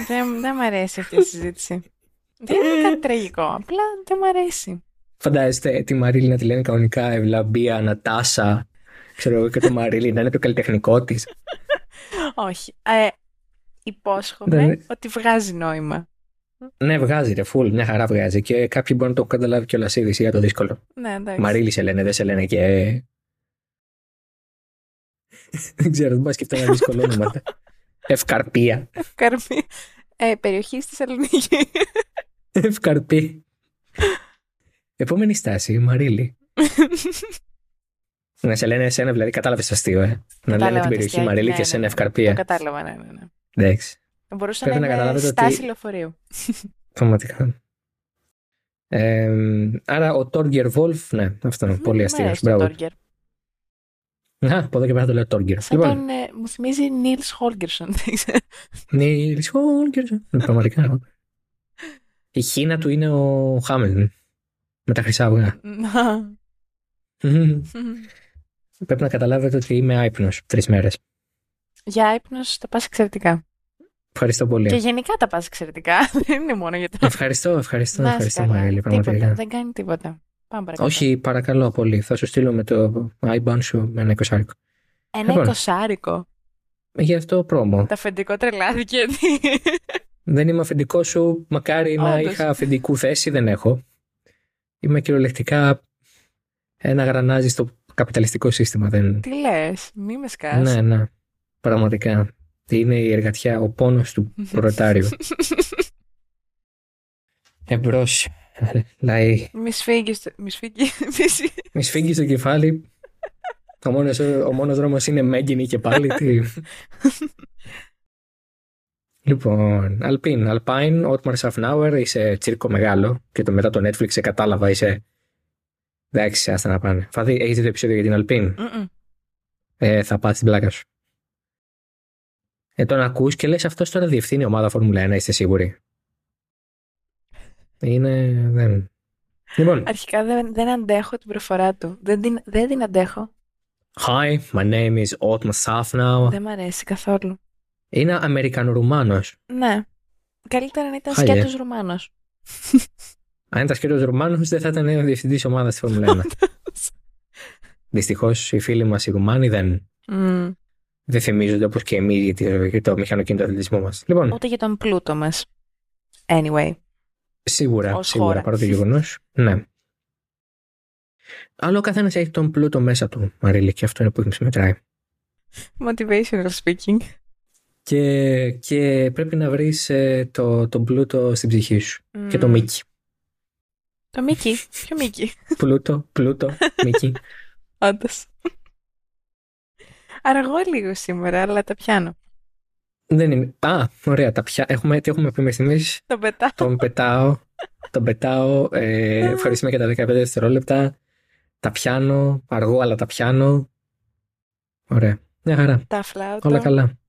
δεν, δεν μου αρέσει αυτή η συζήτηση. Δεν είναι κάτι τραγικό. Απλά δεν μου αρέσει. Φαντάζεστε τη Μαρίλη να τη λένε κανονικά Ευλαμπία, Νατάσα, ξέρω εγώ και το Μαρίλη να είναι το καλλιτεχνικό της. Όχι. Ε, υπόσχομαι ότι βγάζει νόημα. Ναι, βγάζει ρε, φουλ, μια χαρά βγάζει. Και κάποιοι μπορούν να το καταλάβει κιόλας ήδη για το δύσκολο. Ναι, εντάξει. Μαρίλη σε λένε, δεν σε λένε και. δεν ξέρω, δεν μπορεί να σκεφτεί ένα δύσκολο όνομα. Ευκαρπία. Ευκαρπία. Ε, περιοχή στη Θεσσαλονίκη. Ευκαρπή. Επόμενη στάση, Μαρίλη. Να σε λένε εσένα, δηλαδή κατάλαβες αστείο, ε. Να Κατάλαβα λένε την το περιοχή αστιάκι, Μαρίλη ναι, και ναι, εσένα ναι. Ευκαρπία. Το κατάλαβα, ναι, ναι, ναι. Εντάξει. Μπορούσε Πρέπει να να είναι καταλάβετε στάση ότι- λεωφορείου. Πραγματικά. Ε, άρα ο Τόργκερ Βολφ, ναι, αυτό πολύ Μ' αστείο. αρέσει το Μπράβο. Τόργκερ. Α, από εδώ και πέρα το λέω Τόργκερ. Σαν Λοιπόν, τον, ε, μου θυμίζει Νίλς Χόλγκερσον. Νίλς Χόλγκερ. Πραγματικά. Η χίνα του είναι ο Χάμιλτον. Με τα χρυσά αυγά. Πρέπει να καταλάβετε ότι είμαι άϊπνος τρεις μέρες. Για ύπνο τα πας εξαιρετικά. Ευχαριστώ πολύ. Και γενικά τα πας εξαιρετικά. Δεν είναι μόνο για το. Ευχαριστώ, ευχαριστώ, Να είσαι ευχαριστώ καλά. Μαρίλη, Τίποτα, πραγματικά. δεν κάνει τίποτα. Πάμε παρακάτω. Όχι, παρακαλώ πολύ. Θα σου στείλω με το iBan σου με ένα εικοσάρικο. Ένα Λοιπόν. εικοσάρικο. Γι' αυτό πρόμο. Τα αφεντικό τρελάθηκε. Δεν είμαι αφεντικό σου. Μακάρι να Όντως. είχα αφεντικού θέση, δεν έχω. Είμαι κυριολεκτικά ένα γρανάζι στο καπιταλιστικό σύστημα. Δεν... Τι λες, μη με σκάς. Ναι, ναι. Πραγματικά. Είναι η εργατιά, ο πόνος του προλετάριου. Εμπρός. Λαή. Μη σφίγγεις. Μη σφίγγει. Μη σφίγγεις στο κεφάλι. Ο μόνος, ο μόνος δρόμος είναι μέγγινη και πάλι. Τι... λοιπόν, Αλπίν. Αλπάιν, Ότμαρ Σαφνάουερ, είσαι τσίρκο μεγάλο και το μετά το Netflix σε κατάλαβα, είσαι... Εντάξει, άστα να πάνε. Φαδί, έχεις δει το επεισόδιο για την Αλπίν. Μμμ. Ε, θα πάθεις την πλάκα σου. Ε, τον ακούς και λες αυτός τώρα διευθύνει ομάδα Φόρμουλα 1, είστε σίγουροι; Είναι... Δεν... Λοιπόν, Αρχικά δεν, δεν αντέχω την προφορά του. Δεν την, δεν την αντέχω. Hi, my name is Otmar Safnau. Δεν μ' αρέσει καθόλου. Είναι Αμερικανορουμάνος. Ναι. Καλύτερα να ήταν Χάλια. σκέτος Ρουμάνος. Αν ήταν σκέτος Ρουμάνος δεν θα ήταν ο διευθυντής ομάδας στη Φόρμουλα 1. Δυστυχώς οι φίλοι μας οι Ρουμάνοι δεν, Μμ. Δεν θυμίζονται όπως και εμείς για το, για το μηχανοκίνητο αθλητισμό μας. Λοιπόν, Ούτε για τον πλούτο μας. Anyway. σίγουρα, ως σίγουρα χώρας. παρά το γεγονός. Ναι. Άλλο ο καθένας έχει τον πλούτο μέσα του, Μαρίλη, και αυτό είναι που σε μετράει. Motivational speaking. Και, και πρέπει να βρεις ε, το, τον πλούτο στην ψυχή σου. Και το Μμ. Μίκη. Το Μίκη. Ποιο Μίκη. Πλούτο, πλούτο, Μίκη. Όντως. Αργώ λίγο σήμερα, αλλά τα πιάνω. Δεν είναι. Α, ωραία. Τα πια... έχουμε, τι έχουμε πει μέχρι στιγμής; Το πετά. Τον πετάω. τον πετάω. Ε, ευχαριστούμε για τα 15 δευτερόλεπτα. Τα πιάνω. Αργό, αλλά τα πιάνω. Ωραία. Μια χαρά. Τα φλάουτο. Όλα καλά.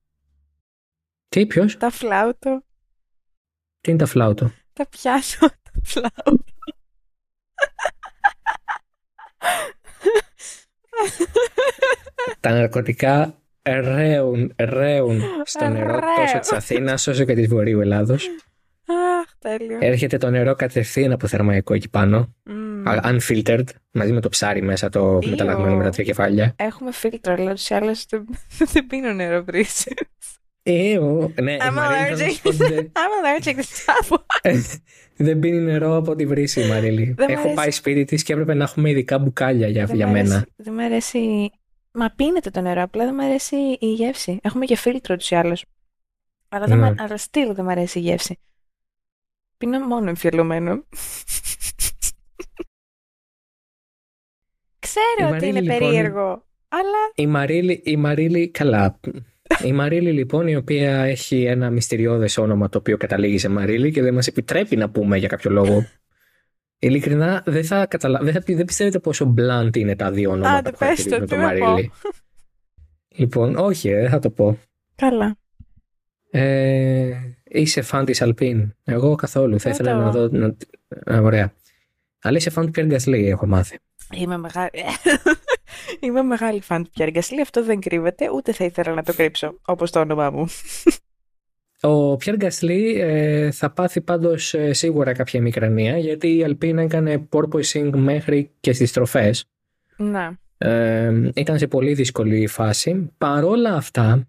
Τι, ποιος, Τα φλάουτο. τι είναι τα φλάουτο; Τα πιάνω. Τα φλάουτο. Τα ναρκωτικά ρέουν, ρέουν στο νερό Ρέουν. τόσο της Αθήνας όσο και της Βορείου Ελλάδος. Αχ, τέλειο. Έρχεται το νερό κατευθείαν από θερμαϊκό εκεί πάνω. Μμ. Α- Unfiltered, μαζί με το ψάρι μέσα, το Ιω. μεταλλαγμένο με τα τρία κεφάλια. Έχουμε φίλτρο, αλλά τους άλλους δεν, δεν πίνω νερό βρύση. Εω, ναι, η I'm Μαρίλη θα allergic. σας πω ότι δεν- I'm allergic to stuff. δεν πίνει νερό από τη βρύση η Μαρίλη. Δεν μ' Έχω αρέσει. πάει σπίτι της και έπρεπε να έχουμε ειδικά μπουκάλια για, Δεν για μ' αρέσει- μένα. Δεν μου αρέσει. Μα πίνετε το νερό, απλά δεν μου αρέσει η γεύση. Έχουμε και φίλτρο τους ή άλλως. Αλλά, δεν Ναι. μ' αλλά still δεν μου αρέσει η γεύση. Πίνω μόνο εμφιαλωμένο. Ξέρω Η ότι είναι Μαρίλη, λοιπόν, περίεργο, αλλά Η Μαρίλη, η Μαρίλη, καλά. Η Μαρίλη λοιπόν η οποία έχει ένα μυστηριώδες όνομα το οποίο καταλήγει σε Μαρίλη και δεν μας επιτρέπει να πούμε για κάποιο λόγο. Ειλικρινά δεν θα καταλα... δεν, θα... πει- δεν πιστεύετε πόσο blunt είναι τα δύο ονόματα Άντε, που πες το, χαρακτηρίζουν τι το να πω. Μαρίλη. Λοιπόν, όχι, ε, δεν θα το πω. καλά. Ε, είσαι φαν της Αλπίν. Εγώ καθόλου. Θα Δεν ήθελα το. να δω. Να... Α, ωραία. Αλλά είσαι φαν του Πιέρ Γκασλή, έχω μάθει. Είμαι μεγάλη. Είμαι μεγάλη φαν του Πιέρ Γκασλή. Αυτό δεν κρύβεται, ούτε θα ήθελα να το κρύψω, όπως το όνομά μου. Ο Πιέρ Γκασλή ε, θα πάθει πάντως ε, σίγουρα κάποια μικρανία γιατί η Αλπίν έκανε porpoising μέχρι και στις τροφές. Να. Ε, ήταν σε πολύ δύσκολη φάση. Παρόλα αυτά,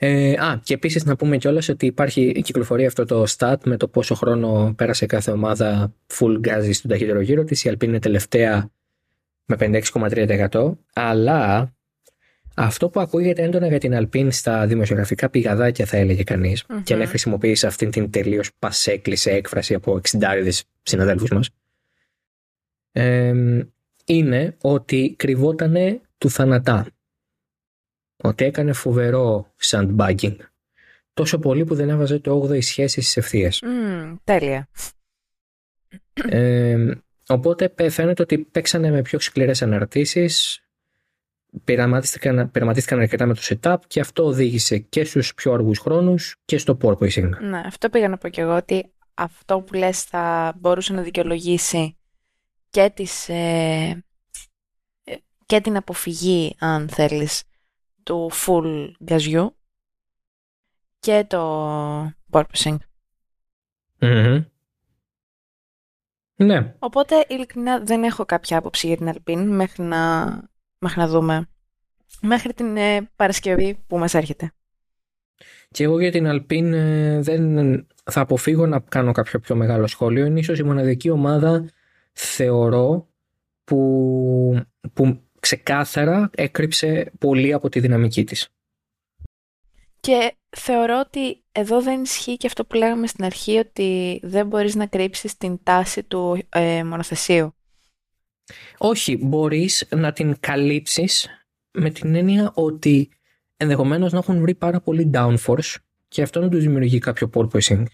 ε, α, και επίσης να πούμε κιόλας ότι υπάρχει η κυκλοφορία αυτό το stat με το πόσο χρόνο πέρασε κάθε ομάδα full gas στον ταχύτερο γύρο της. Η Alpine είναι τελευταία με 56,3%. Αλλά Αυτό που ακούγεται έντονα για την Αλπίν στα δημοσιογραφικά πηγαδάκια, θα έλεγε κανείς, Μμμ. και να χρησιμοποιήσει αυτή την τελείως πασέκλεισε έκφραση από εξιντάριδες συναδέλφους μας, ε, είναι ότι κρυβότανε του θανατά. Ότι έκανε φοβερό sandbagging. Τόσο πολύ που δεν έβαζε το 8η σχέση στις ευθείες. Μμμ, τέλεια. Ε, οπότε πε- φαίνεται ότι παίξανε με πιο σκληρές αναρτήσεις, πειραματίστηκαν, πειραματίστηκαν αρκετά με το setup και αυτό οδήγησε και στους πιο αργούς χρόνους και στο porpoising. Ναι, αυτό πήγα να πω κι εγώ ότι αυτό που λες θα μπορούσε να δικαιολογήσει και, τις, ε, ε, και την αποφυγή, αν θέλεις, του full γκαζιού και το porpoising. Μμμ. Ναι, Οπότε, ειλικρινά, δεν έχω κάποια άποψη για την Αλπίν μέχρι να, μέχρι να δούμε. Μέχρι την ε, Παρασκευή που μας έρχεται. και εγώ για την Alpine ε, δεν θα αποφύγω να κάνω κάποιο πιο μεγάλο σχόλιο. Είναι ίσως η μοναδική ομάδα θεωρώ που, που ξεκάθαρα έκρυψε πολύ από τη δυναμική της. Και θεωρώ ότι εδώ δεν ισχύει και αυτό που λέγαμε στην αρχή ότι δεν μπορείς να κρύψεις την τάση του ε, μονοθεσίου. Όχι, μπορείς να την καλύψεις με την έννοια ότι ενδεχομένως να έχουν βρει πάρα πολύ downforce και αυτό να τους δημιουργεί κάποιο porpoising.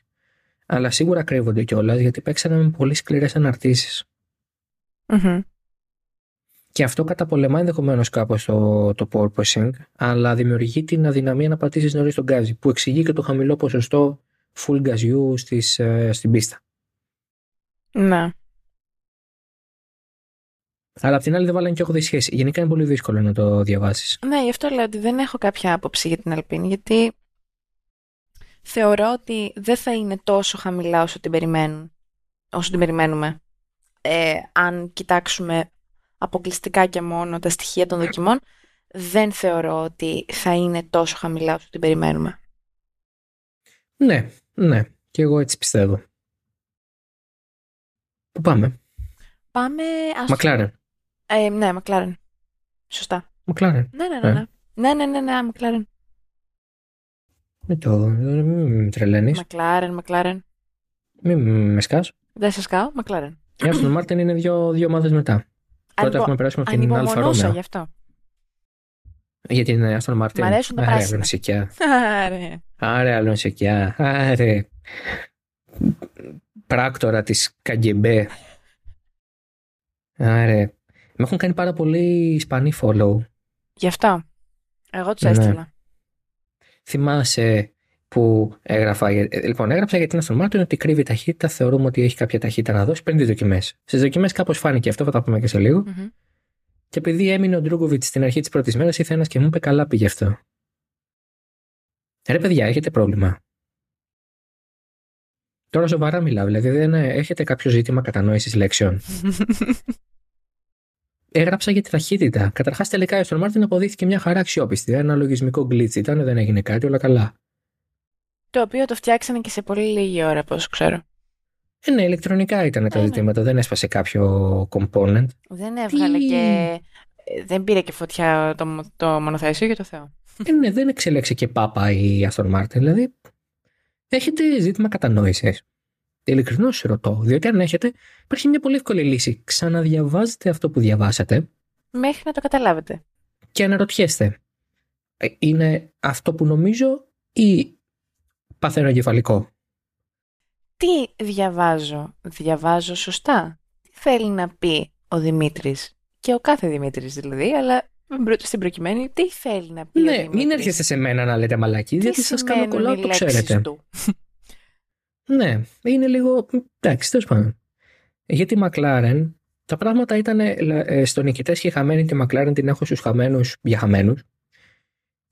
Αλλά σίγουρα κρύβονται κιόλας γιατί παίξανε με πολύ σκληρές αναρτήσεις. Μμμ. Και αυτό καταπολεμά ενδεχομένως κάπως το, το porpoising, αλλά δημιουργεί την αδυναμία να πατήσεις νωρίς τον γκάζι, που εξηγεί και το χαμηλό ποσοστό full γκαζιού στις, ε, στην πίστα. Ναι. Αλλά απ' την άλλη δεν βάλανε και 8 σχέση. Γενικά είναι πολύ δύσκολο να το διαβάσεις. Ναι, γι' αυτό λέω ότι δεν έχω κάποια άποψη για την Αλπίνη, γιατί θεωρώ ότι δεν θα είναι τόσο χαμηλά όσο την περιμένουν, όσο την περιμένουμε. Ε, αν κοιτάξουμε αποκλειστικά και μόνο τα στοιχεία των δοκιμών, δεν θεωρώ ότι θα είναι τόσο χαμηλά όσο την περιμένουμε. Ναι, ναι. Και εγώ έτσι πιστεύω. Πού πάμε, Πάμε... Ας... Μακλάρεν. Ε, ναι, Μακλάρεν. Σωστά. Μακλάρεν. Ναι, ναι, ναι. Ε. Ναι, ναι, ναι, ναι, ναι Μακλάρεν. Μην το. Μην με τρελαίνεις. McLaren, McLaren. Μην με σκας. Δεν σας κάω, Μακλάρεν. Η Aston Martin είναι δύο, δύο ομάδες μετά. Πρώτα Ανυπο- έχουμε περάσει με την Αλφα Ανυπομονούσα Romeo. γι' αυτό. Για την Aston Martin. Μ' αρέσουν τα Άρε, πράσινα. Αλονσικιά. Άρε. Άρε, Αλονσικιά. Άρε. Πράκτορα της Καγκεμπέ. Άρε. Με έχουν κάνει πάρα πολύ Ισπανοί follow. Γι' αυτό. Εγώ τους Ναι. έστειλα. Θυμάσαι που έγραφα. για- ε, Λοιπόν, έγραψα για την Aston Martin ότι κρύβει ταχύτητα. Θεωρούμε ότι έχει κάποια ταχύτητα να δώσει πριν τι δοκιμές. Στις δοκιμές κάπως φάνηκε αυτό, θα τα πούμε και σε λίγο. Μμμ. Και επειδή έμεινε ο Ντρούγκοβιτς στην αρχή της πρώτης μέρας, ήρθε ένας και μου είπε καλά πήγε αυτό. Ρε παιδιά, έχετε πρόβλημα. Τώρα σοβαρά μιλάω, δηλαδή δεν ε, έχετε κάποιο ζήτημα κατανόησης λέξεων. Έγραψα για τη ταχύτητα. Καταρχάς, τελικά η Aston Martin αποδείχθηκε μια χαρά αξιόπιστη. Ένα λογισμικό glitch ήταν, δεν έγινε κάτι, όλα καλά. Το οποίο το φτιάξανε και σε πολύ λίγη ώρα, όπως ξέρω. Ε, ναι, ηλεκτρονικά ήταν τα Ε, ναι. ζητήματα, δεν έσπασε κάποιο component. Δεν έβγαλε Τι; και... ε, Δεν πήρε και φωτιά το, μο- το μονοθέσιο για το Θεό. Ε, ναι, δεν εξελέξε και πάπα η Aston Martin. Δηλαδή, έχετε ζήτημα κατανόησης. Ειλικρινώς ρωτώ, διότι αν έχετε, υπάρχει μια πολύ εύκολη λύση. Ξαναδιαβάζετε αυτό που διαβάσατε Μέχρι να το καταλάβετε. και αναρωτιέστε. ε, Είναι αυτό που νομίζω ή παθαίνω εγκεφαλικό; Τι διαβάζω, διαβάζω σωστά; Τι θέλει να πει ο Δημήτρης; Και ο κάθε Δημήτρης δηλαδή, αλλά στην προκειμένη τι θέλει να πει ο Ναι, Δημήτρης; μην έρχεστε σε μένα να λέτε μαλακή, Τι γιατί σας κάνω σημαίνουν κολλάω, οι το λέξεις ξέρετε. του; Ναι, είναι λίγο. Εντάξει, τέλος πάντων. Γιατί η McLaren, τα πράγματα ήταν ε, στο νικητές και χαμένη τη McLaren την έχω στους χαμένους για χαμένους.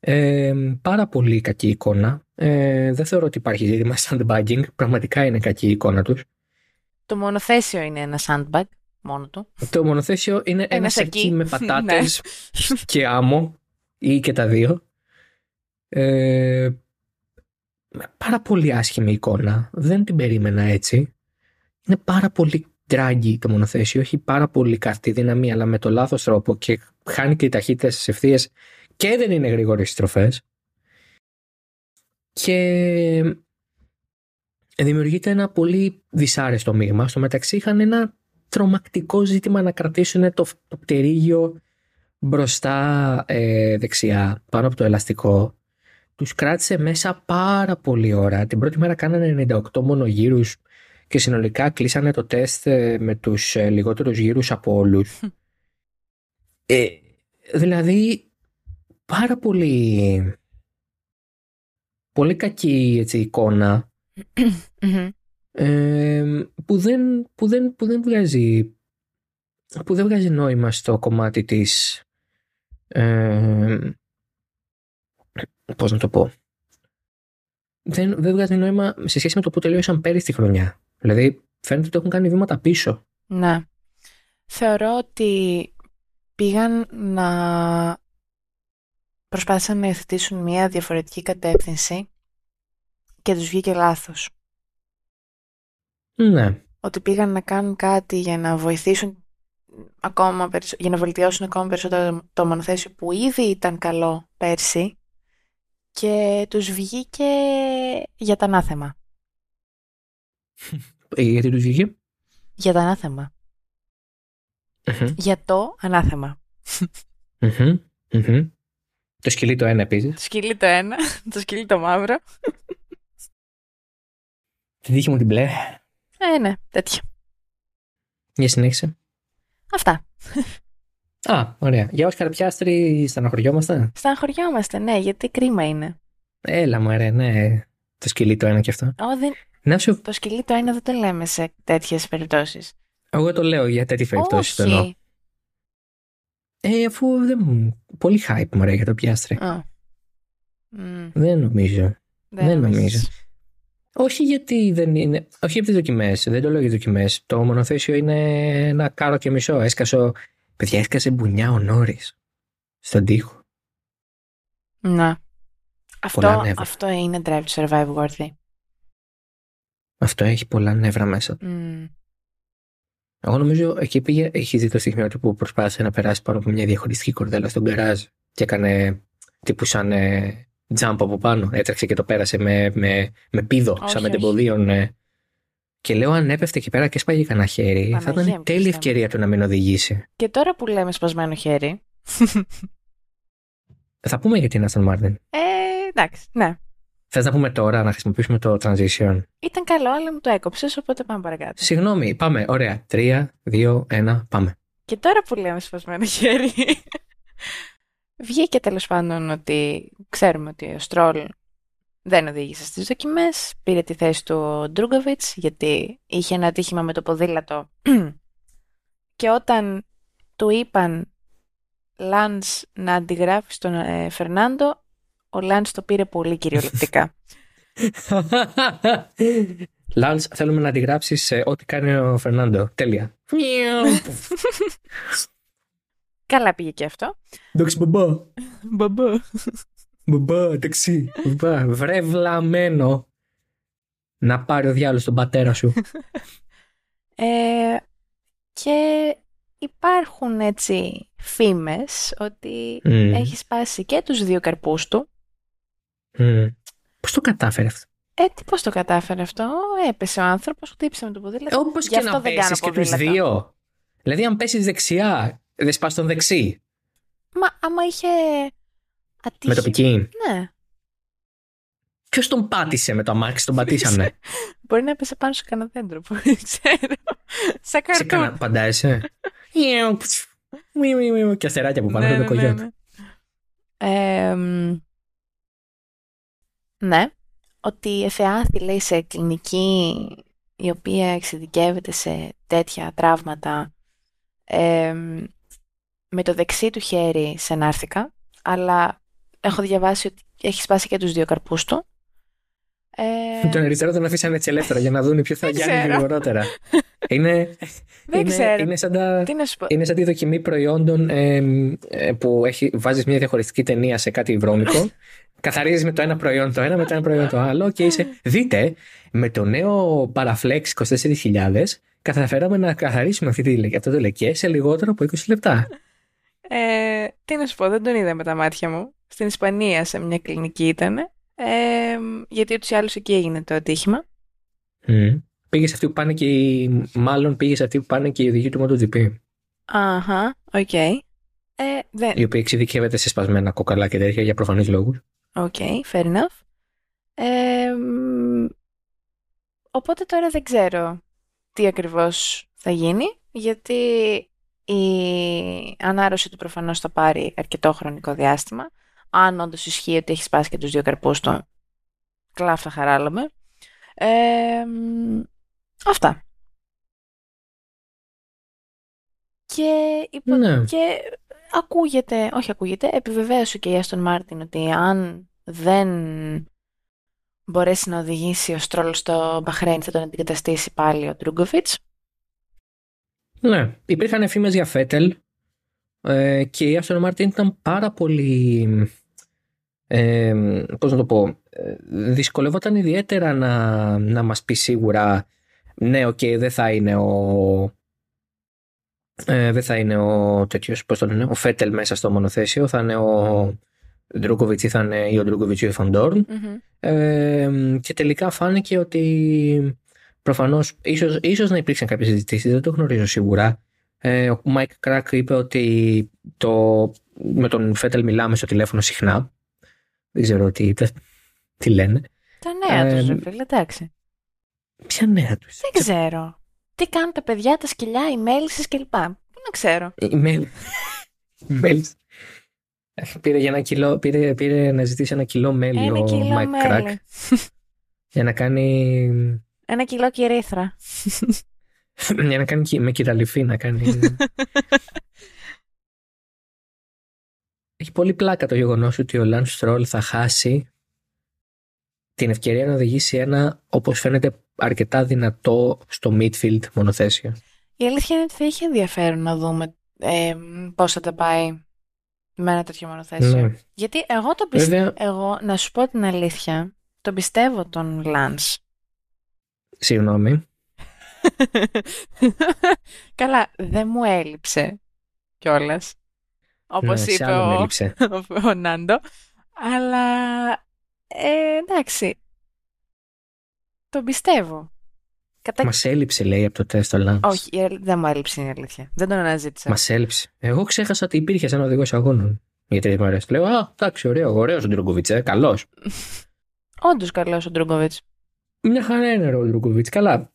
Ε, πάρα πολύ κακή εικόνα. Ε, δεν θεωρώ ότι υπάρχει ζήτημα sandbagging. Πραγματικά είναι κακή η εικόνα τους. Το μονοθέσιο είναι ένα sandbag μόνο του. Το μονοθέσιο είναι ένα, Ένας σακί σακί. με πατάτες και άμμο ή και τα δύο. Ε, πάρα πολύ άσχημη εικόνα. Δεν την περίμενα έτσι. Είναι πάρα πολύ draggy το μονοθέσιο. Έχει πάρα πολύ καυτή δύναμη, αλλά με το λάθος τρόπο και χάνει και η ταχύτητα στι ευθείε και δεν είναι γρήγορες οι στροφές και δημιουργείται ένα πολύ δυσάρεστο μείγμα. Στο μεταξύ είχαν ένα τρομακτικό ζήτημα να κρατήσουν το, το πτερίγιο μπροστά ε, δεξιά πάνω από το ελαστικό. Τους κράτησε μέσα πάρα πολύ ώρα. Την πρώτη μέρα κάνανε 98 μόνο γύρους και συνολικά κλείσανε το τεστ ε, με τους ε, λιγότερους γύρους από όλους. Ε, δηλαδή πάρα πολύ πολύ κακή έτσι, εικόνα ε, που, δεν, που, δεν, που δεν βγάζει που δεν βγάζει νόημα στο κομμάτι της ε, πώς να το πω. Δεν, δεν βγάζει νόημα σε σχέση με το που τελείωσαν πέρυσι τη χρονιά. Δηλαδή φαίνεται ότι έχουν κάνει βήματα πίσω. Ναι. Θεωρώ ότι πήγαν να προσπάθησαν να εθετήσουν μια διαφορετική κατεύθυνση και τους βγήκε λάθος. Ναι. Ότι πήγαν να κάνουν κάτι για να βοηθήσουν ακόμα για να βελτιώσουν ακόμα περισσότερο το μονοθέσιο που ήδη ήταν καλό πέρσι και τους βγήκε για τα ανάθεμα. Ε, γιατί τους βγήκε; Για τα αναθεμα Για το ανάθεμα. Το σκυλί το ένα επίσης. Το σκυλί το ένα, το σκυλί το μαύρο. Την τύχη μου την μπλε. Ε, ναι, τέτοια. Για συνέχισε. Αυτά. Α, ωραία. Για όσοι καρπιάστροι στεναχωριόμαστε. Στεναχωριόμαστε, ναι, γιατί κρίμα είναι. Έλα μου, ρε, ναι. Το σκυλί το ένα και αυτό. Ω, δεν... Να σου... Το σκυλί το ένα δεν το λέμε σε τέτοιες περιπτώσεις. Εγώ το λέω για τέτοιες περιπτώσεις. Το εννοώ. Ε, αφού δεν μου. Πολύ hype μου για το πιάστρι. Oh. Δεν νομίζω. Δεν, δεν νομίζω. Όχι γιατί δεν είναι. Όχι για τις δοκιμές. Δεν το λέω για δοκιμές. Το μονοθέσιο είναι ένα κάρο και μισό. Έσκασε. Παιδιά, έσκασε μπουνιά ο Νόρις. Στον τοίχο. Να. Αυτό, αυτό είναι Drive to Survive worthy. Αυτό έχει πολλά νεύρα μέσα. Mm. Εγώ νομίζω εκεί πήγε, έχει δει το στιγμίο του που προσπάθησε να περάσει πάνω από μια διαχωριστική κορδέλα στον γκαράζ και έκανε τύπου σαν ε, jump από πάνω. Έτρεξε και το πέρασε με, με, με πίδο, όχι, σαν μετεμποδίων. Ε. Και λέω αν έπεφτε εκεί πέρα και σπάγει κανένα χέρι, Παναγία, θα ήταν τέλεια ευκαιρία του να μην οδηγήσει. Και τώρα που λέμε σπασμένο χέρι. θα πούμε γιατί είναι Aston Martin. Ε, εντάξει, ναι. Θες να πούμε τώρα να χρησιμοποιήσουμε το transition; Ήταν καλό, αλλά μου το έκοψες, οπότε πάμε παρακάτω. Συγγνώμη, πάμε. Ωραία. Τρία, δύο, ένα, πάμε. Και τώρα που λέμε σπασμένο χέρι. Βγήκε τέλος πάντων ότι ξέρουμε ότι ο Στρόλ δεν οδήγησε στις δοκιμές, πήρε τη θέση του ο Ντρούγκοβιτς γιατί είχε ένα ατύχημα με το ποδήλατο και όταν του είπαν Λάνς να αντιγράφεις στον ε, Φερνάντο ο Λάνς το πήρε πολύ κυριολεκτικά. Λάνς, θέλουμε να αντιγράψεις ε, ό,τι κάνει ο Φερνάντο. Τέλεια. Καλά πήγε και αυτό. Εντάξει, μπαμπά. Μπαμπά. Μπαμπά, εντάξει. Μπαμπά, βρεβλαμένο. Να πάρει ο διάλογος τον πατέρα σου. ε, και υπάρχουν έτσι φήμες ότι έχει σπάσει και τους δύο καρπούς του Mm. Πώς το κατάφερε αυτό; Ε, τι πώς το κατάφερε αυτό; Έπεσε ο άνθρωπος, χτύπησε με το ποδήλατο. Όπως και να πέσεις και τους δύο. Δηλαδή, αν πέσεις δεξιά, δεν σπάς τον δεξί. Μα άμα είχε. Ατύχει. Με το πικί. Ναι. Ποιος τον πάτησε με το αμάξι, τον πατήσανε; Μπορεί να πέσει πάνω σε κανένα δέντρο που δεν ξέρω. Σε καρτούν. Σε κανένα παντάεσαι; και αστεράκια που πάνω ναι, το ναι, ναι, ναι. Ναι, ότι εφεάθη λέει σε κλινική η οποία εξειδικεύεται σε τέτοια τραύματα με το δεξί του χέρι σε νάρθηκα, αλλά έχω διαβάσει ότι έχει σπάσει και τους δύο καρπούς του. Ε... Τον αριστερό τον αφήσανε έτσι ελεύθερα για να δουν ποιο θα γίνει γρηγορότερα. είναι, Δεν είναι, ξέρω. είναι, σαν τα, είναι σαν τη δοκιμή προϊόντων ε, που έχει, βάζεις μια διαχωριστική ταινία σε κάτι βρώμικο καθαρίζεις με το ένα προϊόν το ένα, με το ένα προϊόν το άλλο και είσαι. Δείτε, με το νέο Paraflex 24.000 καταφέραμε να καθαρίσουμε αυτή τη, αυτό το λεκέ σε λιγότερο από 20 λεπτά. Ε, τι να σου πω, δεν τον είδα με τα μάτια μου. Στην Ισπανία σε μια κλινική ήταν. Ε, γιατί ούτως ή άλλως εκεί έγινε το ατύχημα. Mm. Πήγες σε αυτή που πάνε και οι... μάλλον πήγες σε αυτή που πάνε και οι οδηγοί του MotoGP. Αχα, OK. Okay. Ε, δεν... Η οποία εξειδικεύεται σε σπασμένα κόκαλα και τέτοια για προφανείς λόγους. OK, okay, fair enough. Ε, οπότε τώρα δεν ξέρω τι ακριβώς θα γίνει, γιατί η ανάρρωση του προφανώς θα πάρει αρκετό χρονικό διάστημα. Αν όντως ισχύει ότι έχεις σπάσει και τους δύο καρπούς του, κλάφτα χαράλαμε. Ε, αυτά. Και, υπο... Ναι. και ακούγεται, όχι ακούγεται, επιβεβαίωσε και η Άστον Μάρτιν ότι αν δεν μπορέσει να οδηγήσει ο Στρόλ στο Μπαχρέιν θα τον αντικαταστήσει πάλι ο Τρούγκοβιτς. Ναι, υπήρχαν φήμες για Φέτελ ε, και η Aston Martin ήταν πάρα πολύ, ε, πώς να το πω, ε, δυσκολεύονταν ιδιαίτερα να, να μας πει σίγουρα ναι, OK, okay, δεν θα είναι ο ε, δεν θα είναι ο τέτοιος, πώς το λένε, ο Φέτελ μέσα στο μονοθέσιο, θα είναι ο Ντρούγκοβιτς ή θα είναι ή ο Ντρούγκοβιτς ή ο Φαντόρν. Ε, και τελικά φάνηκε ότι προφανώς ίσως, ίσως να υπήρξαν κάποιες συζητήσεις, δεν το γνωρίζω σίγουρα. Ε, ο Μάικ Κράκ είπε ότι το, με τον Φέτελ μιλάμε στο τηλέφωνο συχνά. Δεν ξέρω τι, τι λένε. Τα νέα ε, τους, φίλε, εντάξει. Ποια νέα τους; Δεν ξέρω. Τι κάνουν τα παιδιά, τα σκυλιά, οι μέλισσες κλπ. Πού να ξέρω. Οι μέλισσες. Πήρε, για ένα κιλό, πήρε, πήρε να ζητήσει ένα κιλό μέλι ένα ο κιλό Μάικ Κράκ. για να κάνει... Ένα κιλό κυρίθρα. για να κάνει με κυραλιφή να κάνει... Έχει πολύ πλάκα το γεγονός ότι ο Λαν Στρόλ θα χάσει την ευκαιρία να οδηγήσει ένα, όπως φαίνεται, αρκετά δυνατό στο midfield μονοθέσιο. Η αλήθεια είναι ότι θα είχε ενδιαφέρον να δούμε ε, πώς θα τα πάει με ένα τέτοιο μονοθέσιο. Ναι. Γιατί εγώ το πιστεύω, εγώ να σου πω την αλήθεια, τον πιστεύω τον Λάνς. Συγγνώμη. Καλά, δεν μου έλειψε κιόλας. Όπως ναι, είπε ο, ο Νάντο. Αλλά ε, εντάξει. Τον πιστεύω. Κατα... Μας έλειψε, λέει, από το τεστ ο Λάνς. Όχι, δεν μου έλειψε η αλήθεια. Δεν τον αναζήτησα. Μας έλειψε. Εγώ ξέχασα ότι υπήρχε σαν οδηγός αγώνων για τρει μέρε. Λέω, Α, εντάξει, ωραίο, ωραίος ο Ντρούγκοβιτς, ε, καλός. Όντως καλός ο Ντρούγκοβιτς. Μια χαρά είναι ο Ντρούγκοβιτς. Καλά.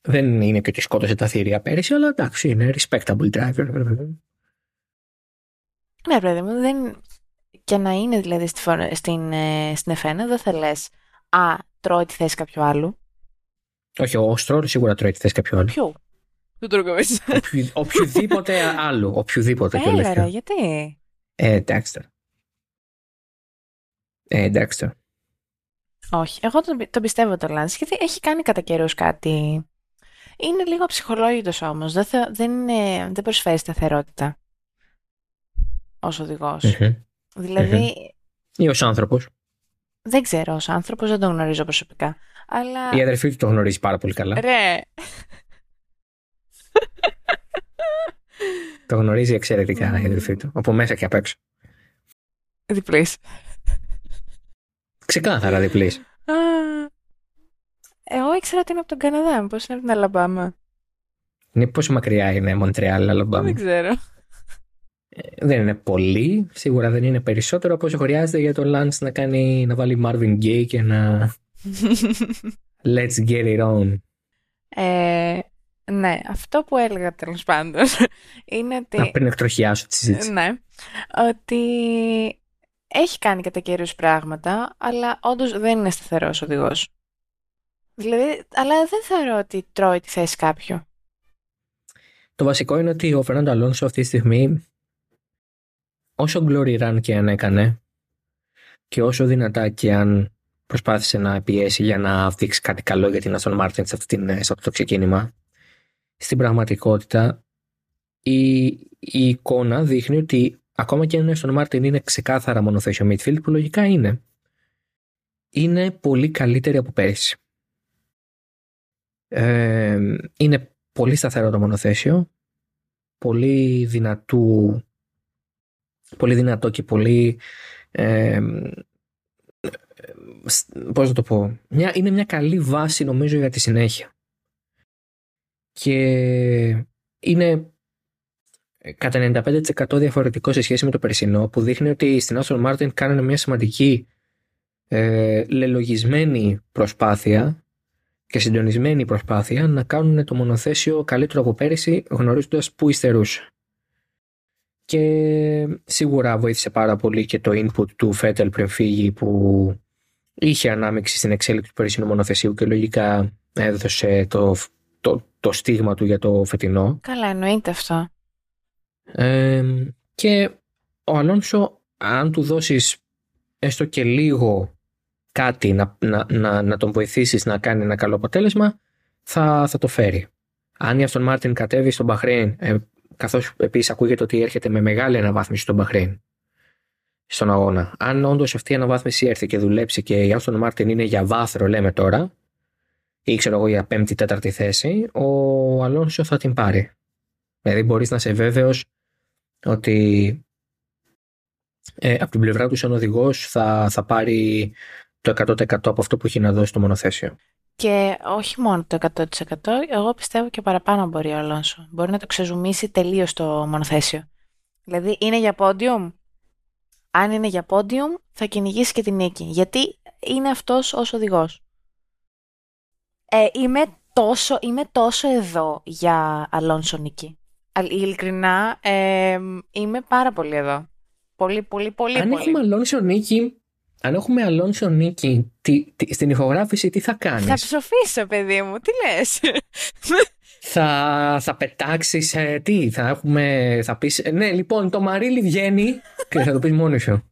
Δεν είναι και ότι σκότωσε τα θηρία πέρυσι, αλλά εντάξει, είναι respectable driver. Ναι, παιδί μου, δεν... και να είναι δηλαδή στην, στην, ε, στην F1, δεν θα λες, Α, τρώει τη θέση κάποιου άλλου. Όχι, ο Στρόλ σίγουρα τρώει τη θέση κάποιου άλλου. Ποιο; Του Τρούκοβιτ. Οποιου, οποιοδήποτε άλλο. Οποιοδήποτε. Έλα, ρε, γιατί; Ε, Dexter. Ε, Dexter. Όχι, εγώ τον, τον πιστεύω τον Λάνς, γιατί έχει κάνει κατά καιρούς κάτι. Είναι λίγο ψυχολόγητος όμως, δεν, δεν, δεν προσφέρει σταθερότητα ως οδηγός. Mm-hmm. Δηλαδή... Mm-hmm. Ή ως άνθρωπος. Δεν ξέρω ως άνθρωπος, δεν τον γνωρίζω προσωπικά. Αλλά... Η αδερφή του το γνωρίζει πάρα πολύ καλά. Ρε. το γνωρίζει εξαιρετικά η αδερφή του. Από μέσα και απ' έξω. Διπλής. Ξεκάθαρα διπλής. Εγώ ήξερα ότι είναι από τον Καναδά, πώς είναι από την Αλαμπάμα. Είναι πόσο μακριά είναι Μοντρεάλ, Αλαμπάμα. Δεν ξέρω. Ε, δεν είναι πολύ, σίγουρα δεν είναι περισσότερο από όσο χρειάζεται για τον Lance να, κάνει, να βάλει Marvin Gaye και να Let's get it on. Ε, ναι, αυτό που έλεγα τέλος πάντων είναι ότι. Να πριν εκτροχιάσω τη συζήτηση. Ναι. Ότι έχει κάνει κατά καιρού πράγματα, αλλά όντως δεν είναι σταθερός οδηγός. Δηλαδή, αλλά δεν θεωρώ ότι τρώει τη θέση κάποιου. Το βασικό είναι ότι ο Φερνάντο Αλόνσο αυτή τη στιγμή, όσο glory run και αν έκανε, και όσο δυνατά και αν προσπάθησε να πιέσει για να δείξει κάτι καλό για την Aston Martin σε, αυτή την, σε αυτό το ξεκίνημα. Στην πραγματικότητα, η, η εικόνα δείχνει ότι ακόμα και αν η Aston Martin είναι ξεκάθαρα μονοθέσιο midfield, που λογικά είναι, είναι πολύ καλύτερη από πέρυσι. Ε, είναι πολύ σταθερό το μονοθέσιο. πολύ δυνατού πολύ δυνατό και πολύ ε, πώς να το πω μια, είναι μια καλή βάση νομίζω για τη συνέχεια και είναι κατά 95% διαφορετικό σε σχέση με το περσινό που δείχνει ότι στην Aston Martin κάνανε μια σημαντική ε, λελογισμένη προσπάθεια και συντονισμένη προσπάθεια να κάνουν το μονοθέσιο καλύτερο από πέρυσι γνωρίζοντας πού υστερούσε. Και σίγουρα βοήθησε πάρα πολύ και το input του Φέτελ πριν φύγει που είχε ανάμειξη στην εξέλιξη του περσινού μονοθεσίου και λογικά έδωσε το, το, το στίγμα του για το φετινό. Καλά, εννοείται αυτό. Ε, και ο Αλόνσο, αν του δώσεις έστω και λίγο κάτι να, να, να, να τον βοηθήσεις να κάνει ένα καλό αποτέλεσμα, θα, θα το φέρει. Αν η Aston Martin κατέβει στον Μπαχρέιν, ε, καθώς επίσης ακούγεται ότι έρχεται με μεγάλη αναβάθμιση στον Μπαχρέιν, στον αγώνα. Αν όντως αυτή η αναβάθμιση έρθει και δουλέψει και η Aston Martin είναι για βάθρο, λέμε τώρα, ή ξέρω εγώ για πέμπτη-τέταρτη θέση, ο Αλόνσο θα την πάρει. Δηλαδή μπορείς να είσαι βέβαιος ότι ε, από την πλευρά του σαν οδηγός θα, θα πάρει το 100% από αυτό που έχει να δώσει το μονοθέσιο. Και όχι μόνο το 100%, εγώ πιστεύω και παραπάνω μπορεί ο Αλόνσο. Μπορεί να το ξεζουμίσει τελείως το μονοθέσιο. Δηλαδή είναι για πόντιουμ. Αν είναι για πόντιουμ θα κυνηγήσει και την νίκη. Γιατί είναι αυτός ως οδηγός. Ε, είμαι, τόσο, είμαι τόσο εδώ για Αλόνσο νίκη. Ειλικρινά, ε, είμαι πάρα πολύ εδώ. Πολύ, πολύ, πολύ. Αν πολύ. έχουμε Αλόνσο νίκη, αν έχουμε Αλόνσο νίκη τι, τι, στην ηχογράφηση, τι θα κάνεις; Θα ψοφήσω, παιδί μου. Τι λες; θα, θα πετάξεις. Ε, τι, θα έχουμε. Θα πεις, ε, ναι, λοιπόν, το Μαρίλι βγαίνει και θα το πεις μόνος σου.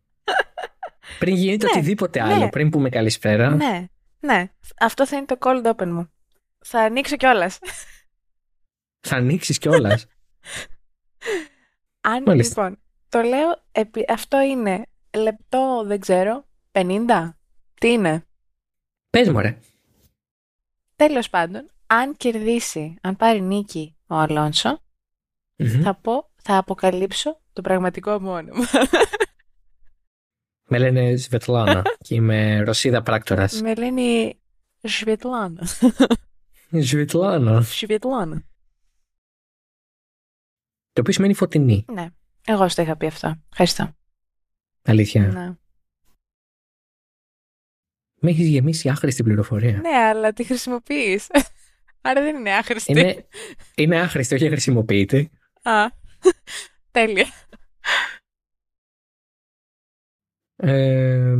πριν γίνεται Ναι, οτιδήποτε ναι. άλλο, πριν πούμε καλησπέρα. ναι, ναι. Αυτό θα είναι το cold open μου. Θα ανοίξω κιόλας. Θα ανοίξεις κιόλας; Αν Μάλιστα. λοιπόν, το λέω, επί- αυτό είναι λεπτό, δεν ξέρω, 50. Τι είναι; Πες μου, ρε. Τέλος πάντων, αν κερδίσει, αν πάρει νίκη ο Αλόνσο, Μμμ. θα πω, θα αποκαλύψω το πραγματικό μου όνομα. Με λένε Σβετλάνα και είμαι Ρωσίδα πράκτορας. Με λένε Σβετλάνα. Σβετλάνα. Σβετλάνα. Το οποίο σημαίνει φωτεινή. Ναι, εγώ στο είχα πει αυτό. Ευχαριστώ. Αλήθεια. Ναι. Με έχεις γεμίσει άχρηστη πληροφορία. ναι, αλλά τη χρησιμοποιείς. Άρα δεν είναι άχρηστη. Είναι, είναι άχρηστη, όχι χρησιμοποιείται. Α, τέλεια. Ε,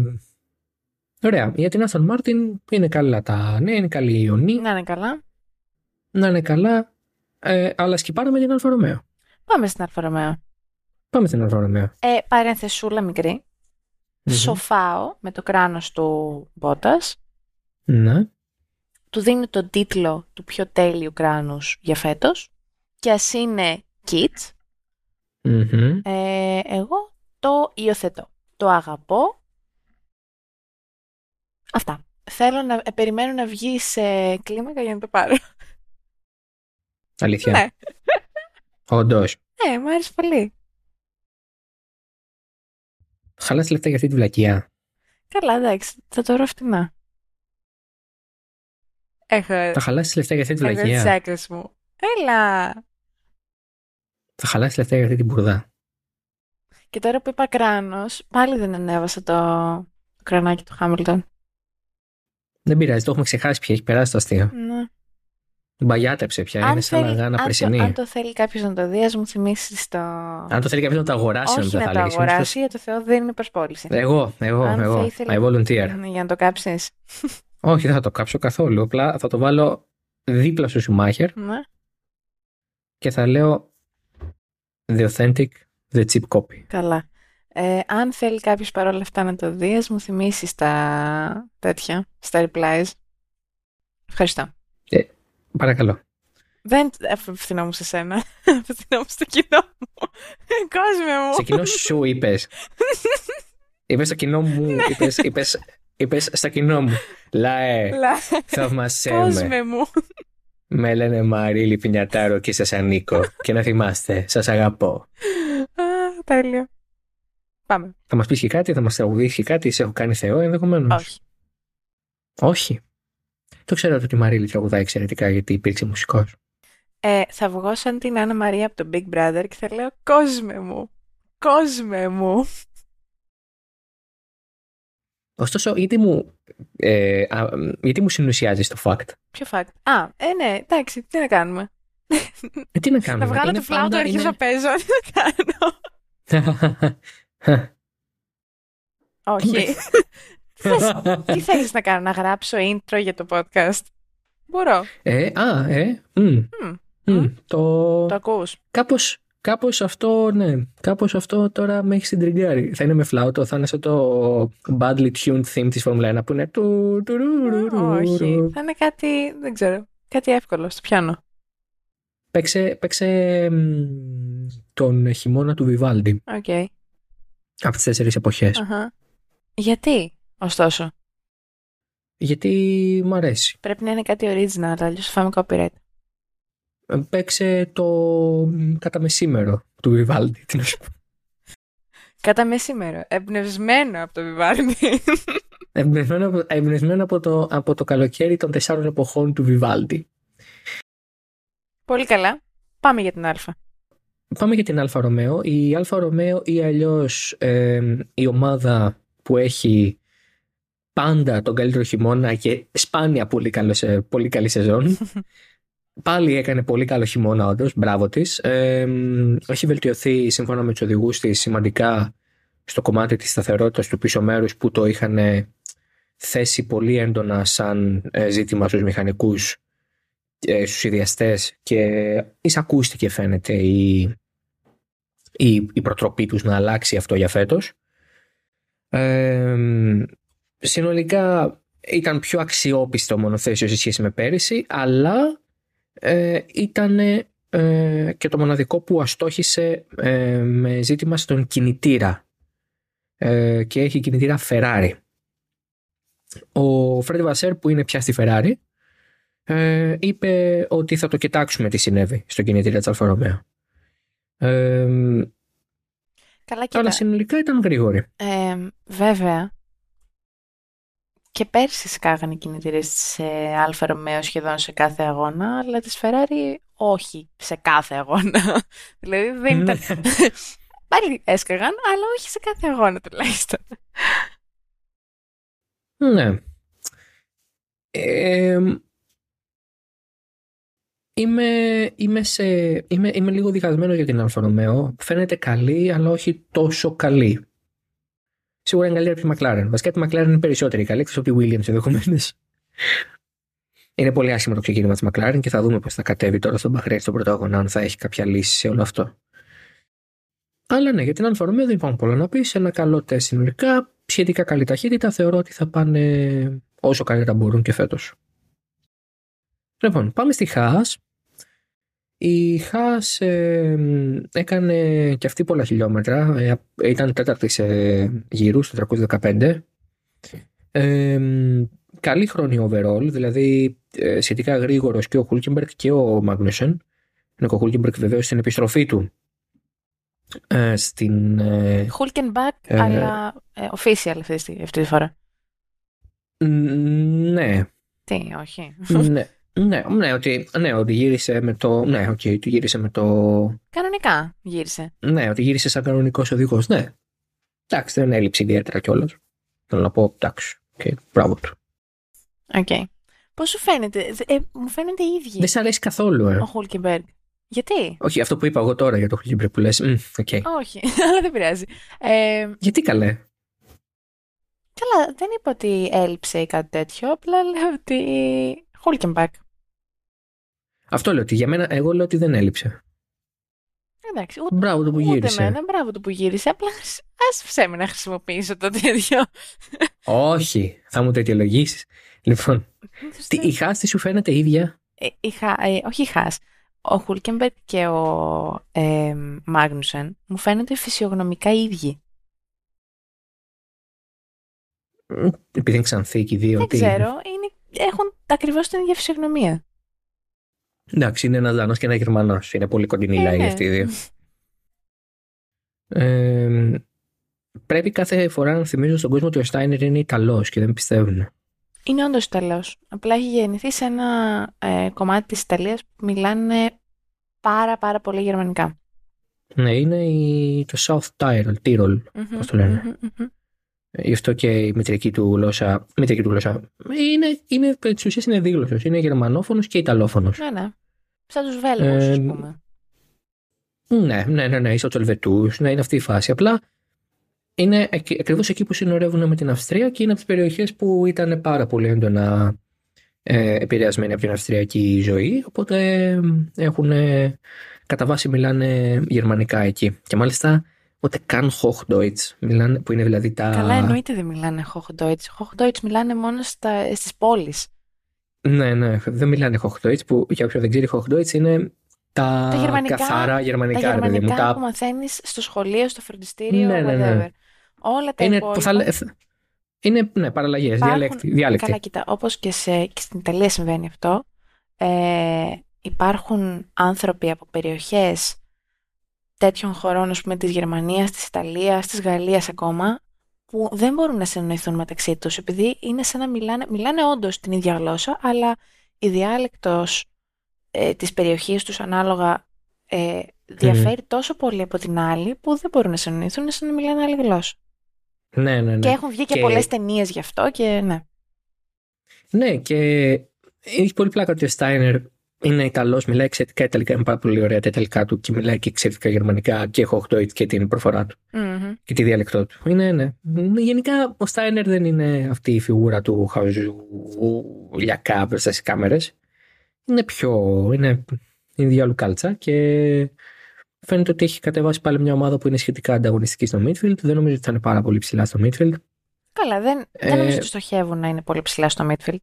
ωραία. Για την Aston Martin είναι καλά τα. Ναι, είναι καλή η Ιωνή. Να είναι καλά. Να είναι καλά. Ε, αλλά σκιπάραμε την Alfa Romeo. Πάμε στην Alfa Romeo. Πάμε στην Alfa Romeo. Ε, παρενθεσούλα μικρή. Μμμ. Ψοφάω με το κράνος του Μπότας. Ναι. Του δίνει τον τίτλο του πιο τέλειου κράνους για φέτος. Και ας είναι kids, Μμμ. ε, εγώ το υιοθετώ. Το αγαπώ. Αυτά. Θέλω να ε, περιμένω να βγει σε κλίμακα για να το πάρω. Αλήθεια. Ναι. Όντως. Ναι, μου άρεσε πολύ. Χαλάς λεφτά για αυτή τη βλακεία. Καλά, εντάξει. Θα το βρω φτηνά. Έχω, Θα χαλάσει λεφτά για αυτή τη έχω τις βλακεία. άκρες μου. Έλα! Θα χαλάσει λεφτά για αυτή την μπουρδά. Και τώρα που είπα κράνος, πάλι δεν ανέβασα το, το κρανάκι του Χάμιλτον. Δεν πειράζει, το έχουμε ξεχάσει πια. Έχει περάσει το αστείο. Ναι. Μπαγιάτεψε πια. είναι σαν θέλει- λαγάνα αν πρεσινή. Το, αν το θέλει κάποιος να το δει, ας μου θυμίσεις το. Αν το θέλει κάποιος να το αγοράσει, Όχι νομίζω να θα το λέγεις. αγοράσει, για το Θεό δεν είναι προσπόληση. Εγώ, εγώ, Αν θα εγώ. ήθελε- I volunteer. Ναι, Για να το κάψεις. Όχι, δεν θα το κάψω καθόλου. Απλά θα το βάλω δίπλα στο Σουμάχερ Ναι. και θα λέω The authentic, the cheap copy. Καλά. Ε, αν θέλει κάποιος παρόλα αυτά να το δει, ας μου θυμίσεις τα τέτοια, στα replies. Ευχαριστώ. Παρακαλώ. Δεν απευθυνόμουν σε σένα. Απευθυνόμουν στο κοινό μου. Κόσμε μου. Σε κοινό σου είπες. Είπες στο κοινό μου. Είπες, είπες, είπες στο κοινό μου. Λαέ, Λα- θαυμασέ με. Κόσμε μου. Με λένε Μαρίλη Πινιατάρο και σας ανήκω. και να θυμάστε, σας αγαπώ. Α, τέλειο. Πάμε. Θα μας πεις και κάτι, θα μας τραγουδήσεις και κάτι, σε έχω κάνει Θεό ενδεχομένως. Όχι. Όχι. Το ξέρω ότι η Μαρίλη τραγουδάει εξαιρετικά γιατί υπήρξε μουσικός. Ε, θα βγω σαν την Άννα Μαρία από το Big Brother και θα λέω «Κόσμε μου, κόσμε μου». Ωστόσο, γιατί μου, ε, α, γιατί μου συνουσιάζεις το fact. Ποιο fact; Α, ε, ναι, εντάξει, τι να κάνουμε. Ε, τι να κάνουμε. Θα βγάλω είναι το φλάουτο, πάντα- αρχίζω να είναι- παίζω. Τι να κάνω. Όχι. Τι, θες, τι θέλεις να κάνω, να γράψω intro για το podcast; Μπορώ. ε, α, ε, μ, Μμ, μ, το... το ακούς. Κάπως, κάπως αυτό, ναι, κάπως αυτό τώρα με έχει ιντριγκάρει. Θα είναι με φλάουτο, θα είναι σαν το badly tuned theme της Formula 1 που είναι του, του, ρου, ρου, ρου, Όχι. ρου. Θα είναι κάτι, δεν ξέρω, κάτι εύκολο στο πιάνο. Παίξε, παίξε μ, τον χειμώνα του Βιβάλντι Οκ. από τις τέσσερις εποχές. Αχα. Γιατί, ωστόσο, Γιατί μ' αρέσει. πρέπει να είναι κάτι original, αλλιώς θα φάμε copyright. Ε, Παίξε το μ, καταμεσήμερο του Βιβάλντι. Τι να σου πω. Καταμεσήμερο, εμπνευσμένο από το Vivaldi. Εμπνευσμένο από, εμπνευσμένο από, το, από το καλοκαίρι των τεσσάρων εποχών του Βιβάλντι. Πολύ καλά. Πάμε για την Α. Πάμε για την Alfa Romeo. Η Alfa Romeo ή αλλιώς ε, η ομάδα που έχει πάντα τον καλύτερο χειμώνα και σπάνια πολύ, καλό, σε- πολύ καλή σεζόν. Πάλι έκανε πολύ καλό χειμώνα όντως, μπράβο της. Ε, έχει βελτιωθεί σύμφωνα με τους οδηγούς της σημαντικά στο κομμάτι της σταθερότητας του πίσω μέρους που το είχαν θέσει πολύ έντονα σαν ε, ζήτημα στους μηχανικούς ε, στους ιδιαστές και εισακούστηκε φαίνεται η, η, η προτροπή τους να αλλάξει αυτό για φέτος. Ε, συνολικά ήταν πιο αξιόπιστο μονοθέσιο σε σχέση με πέρυσι, αλλά ε, ήταν ε, και το μοναδικό που αστόχησε ε, με ζήτημα στον κινητήρα ε, και έχει κινητήρα Ferrari. Ο Φρέντι Βασέρ που είναι πια στη Ferrari ε, είπε ότι θα το κοιτάξουμε τι συνέβη στο κινητήρα της Alfa Romeo. Ε, Καλά, κοίτα. αλλά συνολικά ήταν γρήγορη. Ε, βέβαια, και πέρσι σκάγανε οι κινητήρες της ε, Αλφα Ρωμαίο σχεδόν σε κάθε αγώνα, αλλά της Ferrari όχι σε κάθε αγώνα. δηλαδή δεν ήταν... Πάλι έσκαγαν, αλλά όχι σε κάθε αγώνα τουλάχιστον. Ναι. Ε, είμαι, είμαι, σε, είμαι, είμαι λίγο διχασμένος για την Alfa Romeo. Φαίνεται καλή, αλλά όχι τόσο καλή. Σίγουρα είναι καλύτερη από τη McLaren. Βασικά τη McLaren είναι περισσότερη καλή, εκτός από τη Williams ενδεχομένως. Είναι πολύ άσχημο το ξεκίνημα της McLaren και θα δούμε πώς θα κατέβει τώρα στον Μπαχρέιν στον πρώτο αγώνα, αν θα έχει κάποια λύση σε όλο αυτό. Αλλά ναι, για την Alfa Romeo δεν υπάρχουν πολλά να πεις. Ένα καλό τεστ συνολικά, σχετικά καλή ταχύτητα. Θεωρώ ότι θα πάνε όσο καλύτερα μπορούν και φέτος. Λοιπόν, πάμε στη Χάς. Η Χάς ε, έκανε και αυτή πολλά χιλιόμετρα. Ε, ήταν τέταρτη σε γύρους, στο 315. Ε, καλή χρόνη overall, δηλαδή ε, σχετικά γρήγορος και ο Χούλκεμπεργκ και ο Μάγνουσεν. Είναι και ο Χούλκεμπεργκ βεβαίως στην επιστροφή του ε, στην. Ε, Hulkenberg, Ε, αλλά ε, official αυτή, τη- αυτή τη φορά. ν- ναι, Τι, όχι. ναι, ναι, ναι, ότι, ναι, ότι γύρισε με το. Ναι, οκ, ότι γύρισε με το. Κανονικά γύρισε. Ναι, ότι γύρισε σαν κανονικός οδηγός. Ναι. Εντάξει, δεν έλειψε ιδιαίτερα κιόλας. Θέλω να πω, εντάξει, okay, μπράβο του. Οκ. Πώς σου φαίνεται, Δε- ε, μου φαίνεται οι ίδιοι; Δεν σ' αρέσει καθόλου, ε. ο Hulkenberg. Γιατί; Όχι, αυτό που είπα εγώ τώρα για το Χλίμπρε που λες. οκ. Όχι, αλλά δεν πειράζει. Ε, Γιατί καλέ; καλά, δεν είπα ότι έλειψε ή κάτι τέτοιο, απλά λέω ότι Hulkenberg. Αυτό λέω ότι για μένα, εγώ λέω ότι δεν έλειψε. Εντάξει, ούτε, Μπράβο του που ούτε γύρισε. εμένα, μπράβο του που γύρισε, απλά χρησ- άσε με να χρησιμοποιήσω το τέτοιο. Όχι, θα μου το αιτιολογήσεις. Λοιπόν, τι, η Haas τι σου φαίνεται ίδια; Ε, η Χα- ε, όχι η Haas. Ο Χούλκεμπεργκ και ο ε, Μάγνουσεν μου φαίνονται φυσιογνωμικά ίδιοι. Εντάξει, είναι ένας Δανός και ένα Γερμανός. Είναι πολύ κοντινή Ε, λαοί ναι. αυτοί οι δύο. Ε, πρέπει κάθε φορά να θυμίζω στον κόσμο ότι ο Στάινερ είναι Ιταλός και δεν πιστεύουν. Είναι όντως Ιταλός. Απλά έχει γεννηθεί σε ένα ε, κομμάτι της Ιταλίας που μιλάνε πάρα πάρα πολύ γερμανικά. Ναι, είναι η, το South Tyrol, Tyrol, πώς το λένε. Μμμ, μμμ. Γι' αυτό και η μητρική του γλώσσα. Μητρική του γλώσσα. Είναι, είναι, της ουσίας είναι δίγλωσσος. Είναι γερμανόφωνος και ιταλόφωνος. Ναι, ναι. Σαν τους Βέλγους, Ε, α πούμε. Ναι, ναι, ναι, ναι, είσαι ο Ελβετούς, ναι, είναι αυτή η φάση. Απλά είναι ακριβώς εκεί που συνορεύουν με την Αυστρία και είναι από τις περιοχές που ήταν πάρα πολύ έντονα ε, επηρεασμένοι από την αυστριακή ζωή. Οπότε ε, έχουν ε, κατά βάση μιλάνε γερμανικά εκεί. Και μάλιστα ούτε καν Hochdeutsch μιλάνε, που είναι δηλαδή τα. Καλά, εννοείται δεν μιλάνε Hochdeutsch. Hochdeutsch μιλάνε μόνο στα, στις πόλεις. Ναι, ναι, δεν μιλάνε Hochdeutsch που για όποιον δεν ξέρει Hochdeutsch είναι τα, Τα γερμανικά- καθαρά γερμανικά. τα ρε παιδί μου, γερμανικά τα- που μαθαίνεις στο σχολείο, στο φροντιστήριο, Ναι, ναι, ναι. whatever. Όλα τα είναι, υπόλοιπα. που θα λέ- είναι ναι, παραλλαγές, Υπάρχουν- διαλέκτη, διάλεκτη. Καλά, κοίτα, όπως και, σε, και στην Ιταλία συμβαίνει αυτό, ε, υπάρχουν άνθρωποι από περιοχές τέτοιων χωρών, ας πούμε, της Γερμανίας, της Ιταλίας, της Γαλλίας ακόμα, που δεν μπορούν να συνεννοηθούν μεταξύ τους, επειδή είναι σαν να μιλάνε, μιλάνε όντως την ίδια γλώσσα, αλλά η διάλεκτος ε, της περιοχής τους ανάλογα ε, διαφέρει τόσο πολύ από την άλλη, που δεν μπορούν να συνεννοηθούν, είναι σαν να μιλάνε άλλη γλώσσα. Ναι, ναι, ναι. Και έχουν βγει και, Και- πολλές ταινίες γι' αυτό και ναι. Ναι, και έχει πολύ πλάκα ότι ο Στάινερ είναι Ιταλό, μιλάει εξαιρετικά Ιταλικά, είναι πάρα πολύ ωραία τα Ιταλικά του και μιλάει και εξαιρετικά Γερμανικά και Hochdeutsch και την προφορά του Μμμ. και τη διαλεκτό του. Είναι, ναι. Γενικά ο Στάινερ δεν είναι αυτή η φιγούρα του χαζουλιακά μπροστά στις κάμερες. Είναι πιο. είναι, είναι διάλου κάλτσα και φαίνεται ότι έχει κατεβάσει πάλι μια ομάδα που είναι σχετικά ανταγωνιστική στο midfield. Δεν νομίζω ότι θα είναι πάρα πολύ ψηλά στο midfield. Καλά, δεν, δεν Ε, νομίζω ότι στοχεύουν να είναι πολύ ψηλά στο midfield.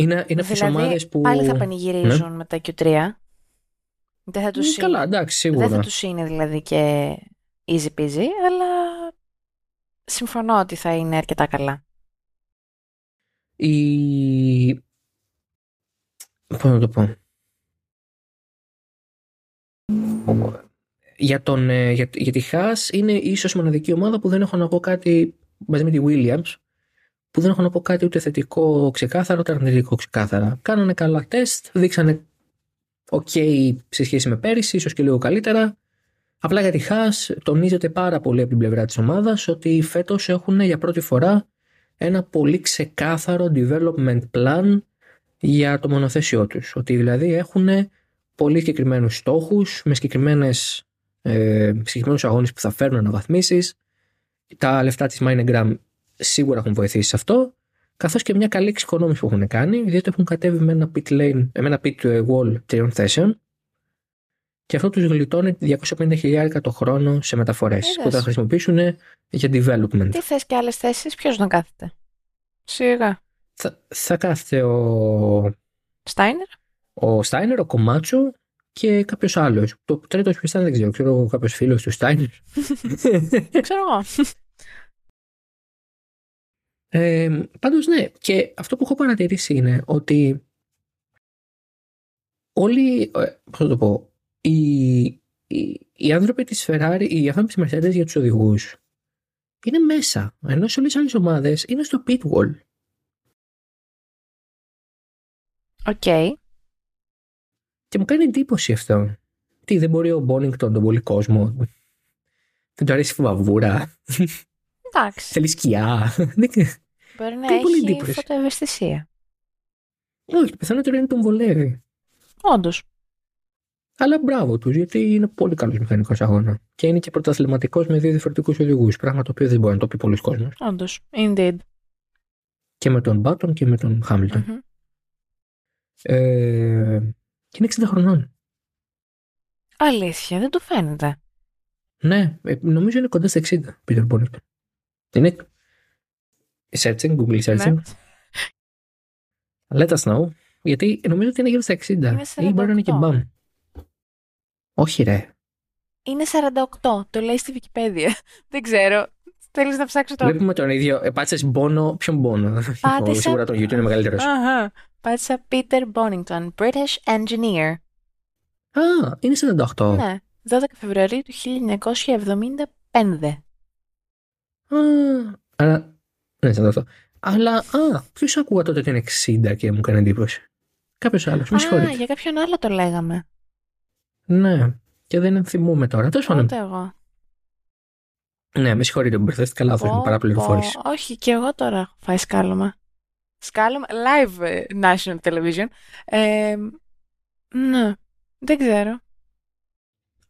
Είναι, είναι αυτές οι δηλαδή, ομάδες που. πάλι θα πανηγυρίζουν με τα Q3. Δεν θα τους, Mm, Καλά, εντάξει, σίγουρα. δεν θα τους είναι δηλαδή και easy peasy, αλλά συμφωνώ ότι θα είναι αρκετά καλά. η... Πώς να το πω; Για, τον, ε, για, για τη Haas είναι ίσως η μοναδική ομάδα που δεν έχω να πω κάτι μαζί με τη Williams που δεν έχω να πω κάτι ούτε θετικό ξεκάθαρα ούτε αρνητικό ξεκάθαρα. Κάνανε καλά τεστ, δείξανε ok σε σχέση με πέρυσι, ίσως και λίγο καλύτερα. Απλά για τη Haas τονίζεται πάρα πολύ από την πλευρά της ομάδας ότι φέτος έχουν για πρώτη φορά ένα πολύ ξεκάθαρο development plan για το μονοθέσιό τους. Ότι δηλαδή έχουν πολύ συγκεκριμένους στόχους με συγκεκριμένες, ε, συγκεκριμένους αγώνες που θα φέρουν αναβαθμίσεις. Τα λεφτά της Minegram σίγουρα έχουν βοηθήσει σε αυτό καθώς και μια καλή εξοικονόμηση που έχουν κάνει διότι έχουν κατέβει με ένα pit lane, με ένα pit wall τριών θέσεων και αυτό τους γλιτώνει 250.000 το χρόνο σε μεταφορές Είδες. που θα χρησιμοποιήσουν για development. Τι θες και άλλες θέσεις, ποιος να κάθεται; Σιγά. Θα, θα κάθεται ο, Στάινερ; ο Στάινερ, ο Κομάτσο και κάποιος άλλος. Το τρίτος ποιος ήταν δεν ξέρω. Ξέρω κάποιος φίλος του Στάινερ. Ξέρω εγώ. Ε, Πάντως ναι. Και αυτό που έχω παρατηρήσει είναι ότι όλοι. ε, Πώς να το πω. Οι, οι, οι άνθρωποι της Ferrari, οι άνθρωποι της Mercedes για τους οδηγούς είναι μέσα. Ενώ σε όλες τις άλλες ομάδες είναι στο pit wall. OK. Και μου κάνει εντύπωση αυτό. Τι, δεν μπορεί ο Μπόνιγκτον, τον πολύ κόσμο. Δεν του αρέσει η βαβούρα. Εντάξει. Θέλει σκιά. Δεν- Μπορεί να Κάνει πολύ έχει εντύπωση. φωτοευαισθησία. Όχι, το πιθανότερο είναι τον βολεύει. Όντως. Αλλά μπράβο τους, γιατί είναι πολύ καλός μηχανικός αγώνας. Και είναι και πρωταθληματικός με δύο διαφορετικούς οδηγούς. Πράγμα το οποίο δεν μπορεί να το πει πολλοί κόσμος. Όντως. Indeed. Και με τον Μπάτον και με τον Χάμιλτον. Μμμ. Ε, και είναι 60 χρονών. Αλήθεια, δεν του φαίνεται. Ναι, ε, νομίζω είναι κοντά στα 60. Πίτερ Μπόνικτον. Είναι; Searching, Google searching. Ναι. Let us know. Γιατί νομίζω ότι είναι γύρω στα 60. Είναι Ή μπορεί να είναι και 48. μπαμ. Όχι, ρε. Είναι 48. Το λέει στη Wikipedia. δεν ξέρω. Θέλεις να ψάξω το. Βλέπουμε τον ίδιο. Ε, Πάτσε Μπόνο. Ποιον Μπόνο. Πάτησα- Σίγουρα τον YouTube είναι μεγαλύτερος. Αχα. Πάτησα Peter Bonington, British engineer. Α, είναι 48. Ναι, 12 Φεβρουαρίου του 1975. Α, άρα. Ναι, 48. Αλλά, α, ποιος άκουγα τότε ότι είναι 60 και μου έκανε εντύπωση; Κάποιος άλλος. Με Α, συγχωρείτε. για κάποιον άλλο το λέγαμε. Ναι. Και δεν θυμούμαι τώρα. Τέλος πάντων. Ούτε εγώ; Ναι, με συγχωρείτε που μπερδεύτηκα λάθο. Είμαι Πω, παραπληροφόρηση. πω. Όχι, και εγώ τώρα έχω φάει σκάλωμα. Σκάλωμα, live ε, national television. Ε, ναι, δεν ξέρω.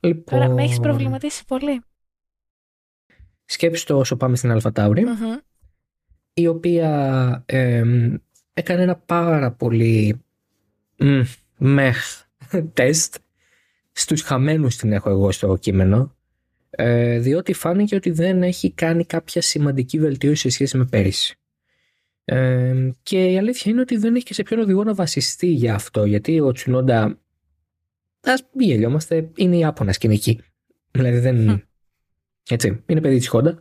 Λοιπόν, Τώρα με έχεις προβληματίσει πολύ. Σκέψου το όσο πάμε στην Αλφατάουρη. Μμμ. η οποία εμ, έκανε ένα πάρα πολύ μ, μεχ τεστ στους χαμένους την έχω εγώ στο κείμενο ε, διότι φάνηκε ότι δεν έχει κάνει κάποια σημαντική βελτίωση σε σχέση με πέρυσι. Ε, και η αλήθεια είναι ότι δεν έχει και σε ποιον οδηγό να βασιστεί για αυτό γιατί ο Τσουνόντα ας μην γελιόμαστε είναι η Άπωνα σκηνική δηλαδή δεν Μμ. Έτσι είναι παιδί της Honda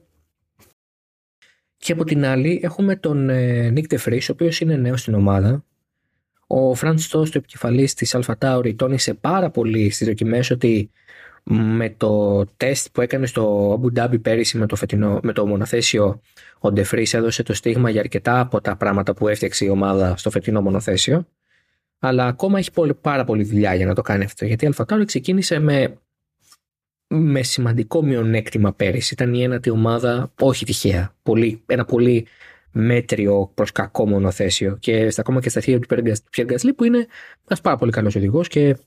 και από την άλλη έχουμε τον ε, Nick DeFries, ο οποίος είναι νέος στην ομάδα. Ο Φραντ Στός, το επικεφαλής της Alpha Tauri, τόνισε πάρα πολύ στις δοκιμές ότι με το τεστ που έκανε στο Abu Dhabi πέρυσι με το, φετινό, με το μονοθέσιο ο DeFries έδωσε το στίγμα για αρκετά από τα πράγματα που έφτιαξε η ομάδα στο φετινό μονοθέσιο αλλά ακόμα έχει πολύ, πάρα πολύ δουλειά για να το κάνει αυτό γιατί η Alpha Tauri ξεκίνησε με, με σημαντικό μειονέκτημα πέρυσι ήταν η ένατη ομάδα όχι τυχαία πολύ, ένα πολύ μέτριο προς κακό μονοθέσιο και στα, ακόμα και στα χέρια του Pierre Gasly που είναι ένας πάρα πολύ καλός οδηγός και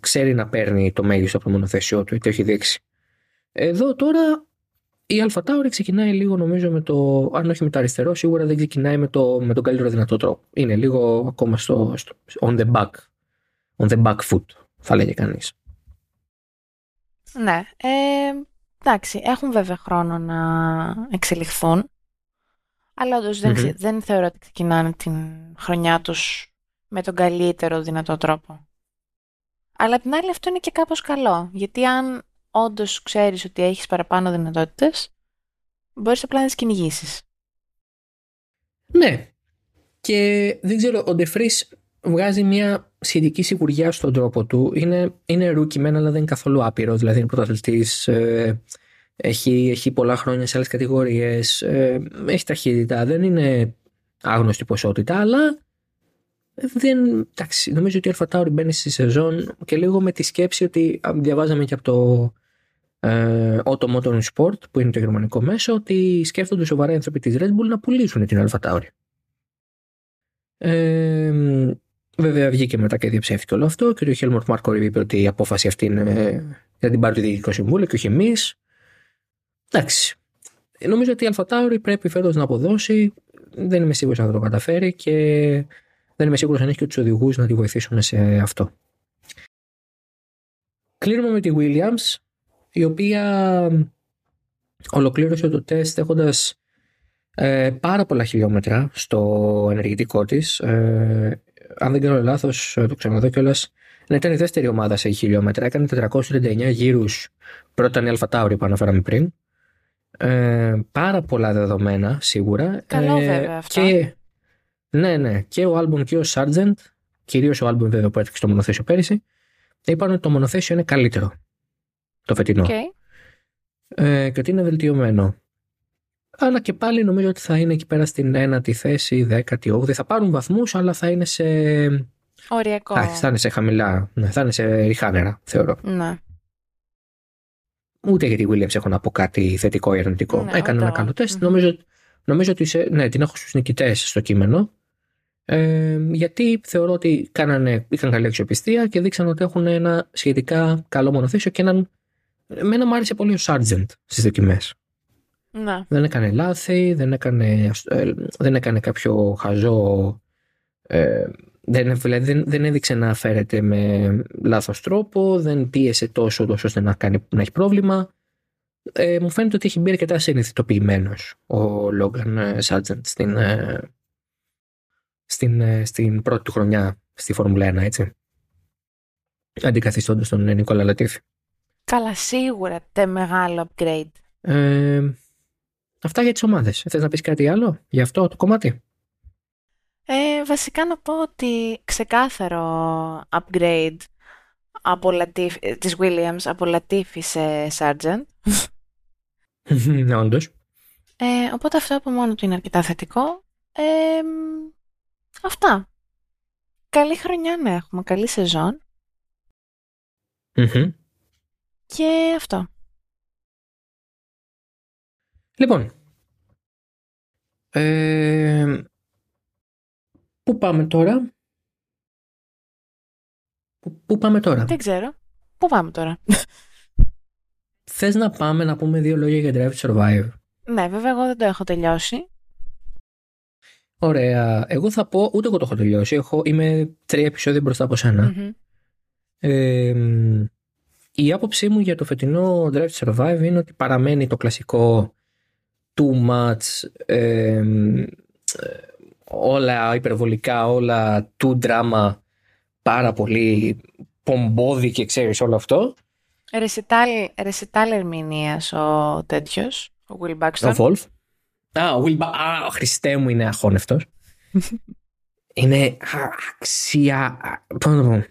ξέρει να παίρνει το μέγιστο από το μονοθέσιό του, το έχει δείξει. Εδώ τώρα η Αλφα Tauri ξεκινάει λίγο νομίζω με το, αν όχι με το αριστερό, σίγουρα δεν ξεκινάει με, το, με τον καλύτερο δυνατό τρόπο. Είναι λίγο ακόμα στο, στο on the back, on the back foot, θα λέγε κανείς. Ναι. Ε, εντάξει, έχουν βέβαια χρόνο να εξελιχθούν. Αλλά όντως δεν, Μμμ. ξε- δεν θεωρώ ότι ξεκινάνε την χρονιά τους με τον καλύτερο δυνατό τρόπο. Αλλά απ' την άλλη αυτό είναι και κάπως καλό. Γιατί αν όντως ξέρεις ότι έχεις παραπάνω δυνατότητες, μπορείς απλά να τις κυνηγήσεις. Ναι. Και δεν ξέρω, ο Ντεφρίς βγάζει μια σχετική σιγουριά στον τρόπο του. Είναι, είναι rookie μεν, αλλά δεν είναι καθόλου άπειρο. Δηλαδή είναι πρωταθλητής, ε, έχει, έχει πολλά χρόνια σε άλλες κατηγορίες, ε, έχει ταχύτητα, δεν είναι άγνωστη ποσότητα, αλλά δεν, εντάξει, νομίζω ότι η Alpha Tauri μπαίνει στη σεζόν και λίγο με τη σκέψη ότι α, διαβάζαμε και από το ε, Auto Motor Sport που είναι το γερμανικό μέσο ότι σκέφτονται σοβαρά οι άνθρωποι της Red Bull να πουλήσουν την Alpha Tauri. Ε, βέβαια βγήκε μετά και διαψεύτηκε όλο αυτό και ο Χέλμορτ Μάρκο είπε ότι η απόφαση αυτή είναι για την πάρει το Διοικητικό Συμβούλιο και όχι εμείς. Εντάξει. Νομίζω ότι η Alpha Tauri πρέπει φέτος να αποδώσει. Δεν είμαι σίγουρος αν θα το καταφέρει και δεν είμαι σίγουρος αν έχει και τους οδηγούς να τη βοηθήσουν σε αυτό. Κλείνουμε με τη Williams, η οποία ολοκλήρωσε το τεστ έχοντας ε, πάρα πολλά χιλιόμετρα στο ενεργητικό της. Ε, αν δεν κάνω λάθος, ε, το ξαναδώ κιόλας, ναι, ήταν η δεύτερη ομάδα σε χιλιόμετρα. Έκανε 439 γύρους πρώτα η AlphaTauri που αναφέραμε πριν. Ε, πάρα πολλά δεδομένα σίγουρα. Καλό Ε, βέβαια αυτό. Και, ναι, ναι. Και ο Άλμπον και ο Σάρτζεντ, κυρίως ο Άλμπον βέβαια που έφτιαξε το μονοθέσιο πέρυσι, είπαν ότι το μονοθέσιο είναι καλύτερο το φετινό Οκ. ε, και ότι είναι βελτιωμένο; Αλλά και πάλι νομίζω ότι θα είναι εκεί πέρα στην ένατη θέση, δέκατη, όγδοη. Θα πάρουν βαθμούς, αλλά θα είναι σε, Οριακό. Α, θα είναι σε χαμηλά, ναι, θα είναι σε ριχάνερα, θεωρώ. Ναι. Ούτε για τη Williams έχω να πω κάτι θετικό ή αρνητικό. Ναι, Έκανε ούτε ένα εγώ. καλό τεστ. Μμμ. Νομίζω, νομίζω ότι σε, ναι, την έχω στους νικητές στο κείμενο. Ε, γιατί θεωρώ ότι κάνανε, είχαν καλή αξιοπιστία και δείξαν ότι έχουν ένα σχετικά καλό μονοθέσιο και έναν. Εμένα μου άρεσε πολύ ο Sargent στις δοκιμές. Ναι. Δεν έκανε λάθη, δεν έκανε, ε, δεν έκανε κάποιο χαζό. Ε, δεν, δηλαδή δεν, δεν έδειξε να φέρεται με λάθος τρόπο, δεν πίεσε τόσο, τόσο ώστε να, κάνει, να έχει πρόβλημα. Ε, μου φαίνεται ότι έχει μπει αρκετά συνειδητοποιημένος ο Λόγκαν Σάρτζεντ στην, ε, στην, ε, στην πρώτη του χρονιά στη Φόρμουλα 1, έτσι. Αντικαθιστώντας τον ε, Νικόλα Λατίφη. Καλά, σίγουρα τε μεγάλο upgrade. Ε, Αυτά για τις ομάδες. Θες να πεις κάτι άλλο για αυτό το κομμάτι; Ε, βασικά να πω ότι ξεκάθαρο upgrade από Latifi, της Williams από Latifi σε Sargent. ναι, όντως. Ε, οπότε αυτό από μόνο του είναι αρκετά θετικό. Ε, αυτά. Καλή χρονιά να έχουμε, καλή σεζόν. Μμμ. Και αυτό. Λοιπόν. Ε, πού πάμε τώρα; Πού, πού πάμε τώρα; Δεν ξέρω. Πού πάμε τώρα; Θες να πάμε να πούμε δύο λόγια για Drive to Survive; ναι, βέβαια εγώ δεν το έχω τελειώσει. Ωραία. Εγώ θα πω, ούτε εγώ το έχω τελειώσει. Έχω, είμαι τρία επεισόδια μπροστά από σένα. Μμμ. Ε, μ, η άποψή μου για το φετινό Drive to Survive είναι ότι παραμένει το κλασικό too much, ε, μ, ε, όλα υπερβολικά, όλα too drama, πάρα πολύ πομπόδι και ξέρεις όλο αυτό. Ρεσιτάλ, ρεσιτάλ ερμηνείας ο τέτοιος, ο Will Baxton. Ο Wolf. Α, ο Will Ba- Α, ο Χριστέ μου είναι αχώνευτος. είναι α, αξία... α, πώς να το πω.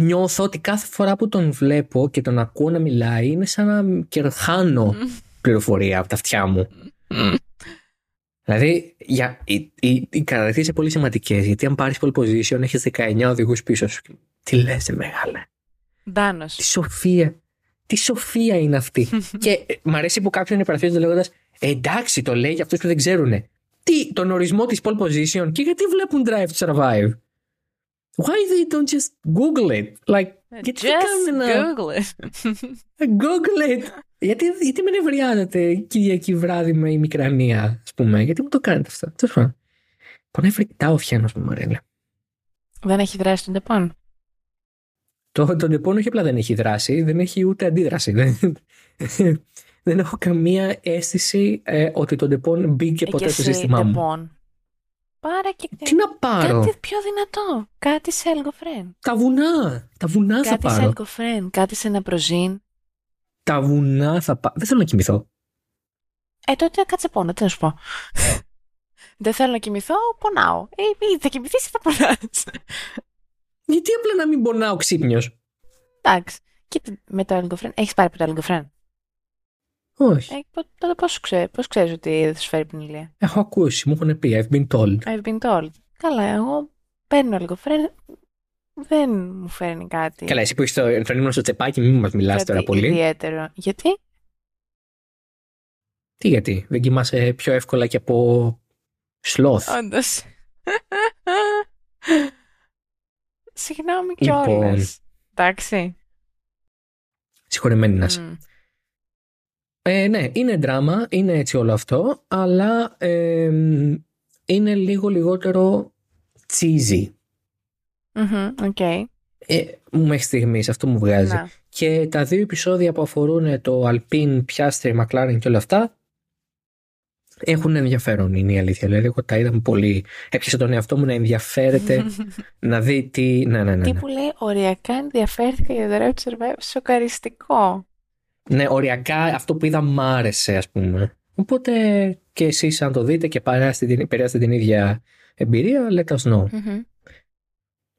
Νιώθω ότι κάθε φορά που τον βλέπω και τον ακούω να μιλάει είναι σαν να κερχάνω πληροφορία από τα αυτιά μου. Δηλαδή, για, οι, οι, οι καταρχήν είναι πολύ σημαντικές. Γιατί αν πάρεις pole position, έχεις 19 οδηγούς πίσω σου. Τι λες, μεγάλε. Ντάνος. Τι σοφία. Τι σοφία είναι αυτή. και ε, μ' αρέσει που κάποιον υπερασπίζεται λέγοντας Εντάξει, το λέει για αυτούς που δεν ξέρουν. Τι, τον ορισμό της pole position και γιατί βλέπουν drive to survive; Why they don't just Google it? Like, γιατί δεν Just κάνουν ένα- Google it. Google it. γιατί, γιατί με νευριάζετε Κυριακή βράδυ με η μικρανία, ας πούμε. Γιατί μου το κάνετε αυτό. Τέλος πάντων. Πονάει φρικτά ο Φιάνος μου, Μαρέλα. Δεν έχει δράσει τον Τεπών. Το, το Ντεπών όχι απλά δεν έχει δράση, δεν έχει ούτε αντίδραση. Δεν, δεν έχω καμία αίσθηση ε, ότι το Ντεπών μπήκε ποτέ στο σύστημά μου. Τεπών. Πάρα και Τι να πάρω; κάτι πιο δυνατό. Κάτι σε Ελγκοφρέν. Τα βουνά. Τα βουνά θα Κάτι σε πάρω. Ελγκοφρέν. Κάτι σε ένα προζήν. Τα βουνά θα πάρω. Δεν θέλω να κοιμηθώ. Ε, τότε κάτσε πόνο, τι να σου πω. Δεν θέλω να κοιμηθώ, πονάω. Ε, μη, θα κοιμηθείς ή θα πονάς. Γιατί απλά να μην πονάω ξύπνιος; Εντάξει. Κοίτα, με το Ελγκοφρέν. Έχεις πάρει από το Ελγκοφρέν. Όχι. Ε, πο- τότε πώς, ξέρει, πώς ξέρεις ότι δεν θα σου φέρει πνηλία. Έχω ακούσει, μου έχουν πει. I've been told. I've been told. Καλά, εγώ παίρνω Ελγκοφρέν. Δεν μου φέρνει κάτι. Καλά, εσύ που έχεις το ενφρενήμενο στο τσεπάκι, μην μας μιλάς κάτι τώρα πολύ. ιδιαίτερο. Γιατί; Τι γιατί, δεν κοιμάσαι πιο εύκολα και από σλόθ. Όντως. Συγγνώμη Λοιπόν. κιόλας. Εντάξει. Συγχωρεμένη να είσαι. Μμ. Ε, ναι, είναι δράμα, είναι έτσι όλο αυτό, αλλά ε, είναι λίγο λιγότερο cheesy. Μμμ, Οκ. Ε, μέχρι στιγμής αυτό μου βγάζει. Να. Και τα δύο επεισόδια που αφορούν το Alpine, Piastri, McLaren και όλα αυτά έχουν ενδιαφέρον είναι η αλήθεια. Δηλαδή εγώ τα είδα πολύ, έπιασα τον εαυτό μου να ενδιαφέρεται να δει τι... Ναι, ναι, ναι. Τι ναι. που λέει, οριακά ενδιαφέρθηκα για το Drive to Survive. Σοκαριστικό. Ναι, οριακά αυτό που είδα μ' άρεσε, ας πούμε. Οπότε και εσείς αν το δείτε και περάσετε την, περάσετε την ίδια εμπειρία, let us know. Μμμ,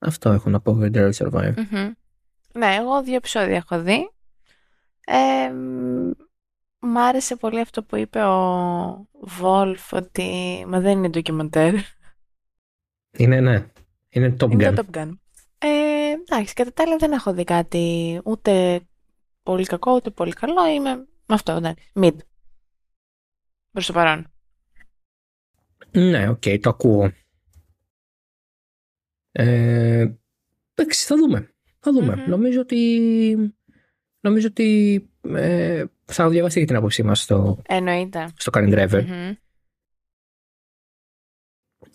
Αυτό έχω να πω για Drive to Survive. μμμ. Ναι, εγώ δύο επεισόδια έχω δει. Ε, μ, μ' άρεσε πολύ αυτό που είπε ο Βόλφ ότι μα δεν είναι ντοκιμαντέρ. Είναι, ναι. Είναι Top Είναι Gun. το Top Gun. Ε, εντάξει, κατά τα άλλα δεν έχω δει κάτι ούτε πολύ κακό ούτε πολύ καλό. Είμαι με αυτό, εντάξει. Mid. Προς το παρόν. Ναι, οκ, το ακούω. Ε, εντάξει, θα δούμε. Θα δούμε. Μμμ. Νομίζω ότι, νομίζω ότι ε, θα διαβαστεί και την άποψή μας στο, Εννοείται. στο Car and Driver. Μμμ.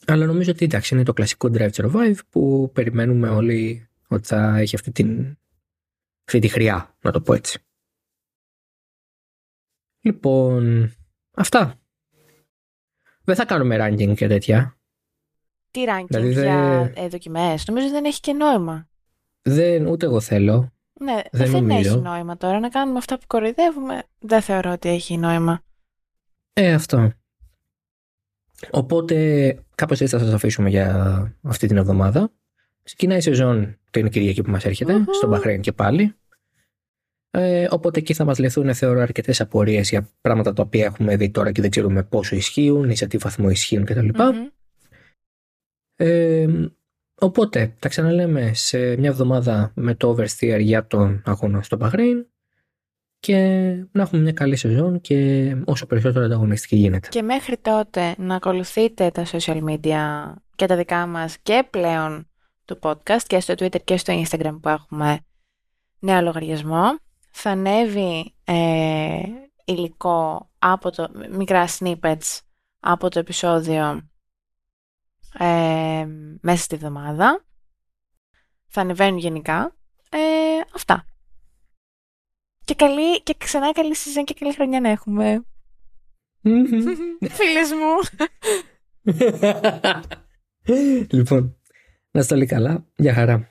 Αλλά νομίζω ότι εντάξει, είναι το κλασικό Drive to Survive που περιμένουμε όλοι ότι θα έχει αυτή, την, αυτή τη χροιά, να το πω έτσι. Λοιπόν, αυτά. Δεν θα κάνουμε ranking και τέτοια. Τι ranking Δηλαδή δεν- για ε, δοκιμές. Νομίζω δεν έχει και νόημα. Δεν, ούτε εγώ θέλω. Ναι, Δεν δεν, νομίζω. έχει νόημα τώρα να κάνουμε αυτά που κοροϊδεύουμε. Δεν θεωρώ ότι έχει νόημα. Ε, αυτό. Οπότε κάπως έτσι θα σας αφήσουμε για αυτή την εβδομάδα. Ξεκινάει η σεζόν την Κυριακή που μας ερχεται Ουχου. στο Μπαχρέιν και πάλι. Ε, οπότε εκεί θα μας λυθούν θεωρώ αρκετές απορίες για πράγματα τα οποία έχουμε δει τώρα και δεν ξέρουμε πόσο ισχύουν ή σε τι βαθμό ισχύουν κτλ. Μμμ. Ε, οπότε τα ξαναλέμε σε μια εβδομάδα με το Oversteer για τον αγώνα στο Bahrain και να έχουμε μια καλή σεζόν και όσο περισσότερο ανταγωνιστική γίνεται. Και μέχρι τότε να ακολουθείτε τα social media και τα δικά μας και πλέον του podcast και στο Twitter και στο Instagram που έχουμε νέο λογαριασμό. Θα ανέβει ε, υλικό από το, μικρά snippets από το επεισόδιο ε, μέσα στη εβδομάδα. Θα ανεβαίνουν γενικά. Ε, αυτά. Και, καλή, και ξανά καλή season και καλή χρονιά να έχουμε. Φίλες μου. λοιπόν, να είστε όλοι καλά. Γεια χαρά.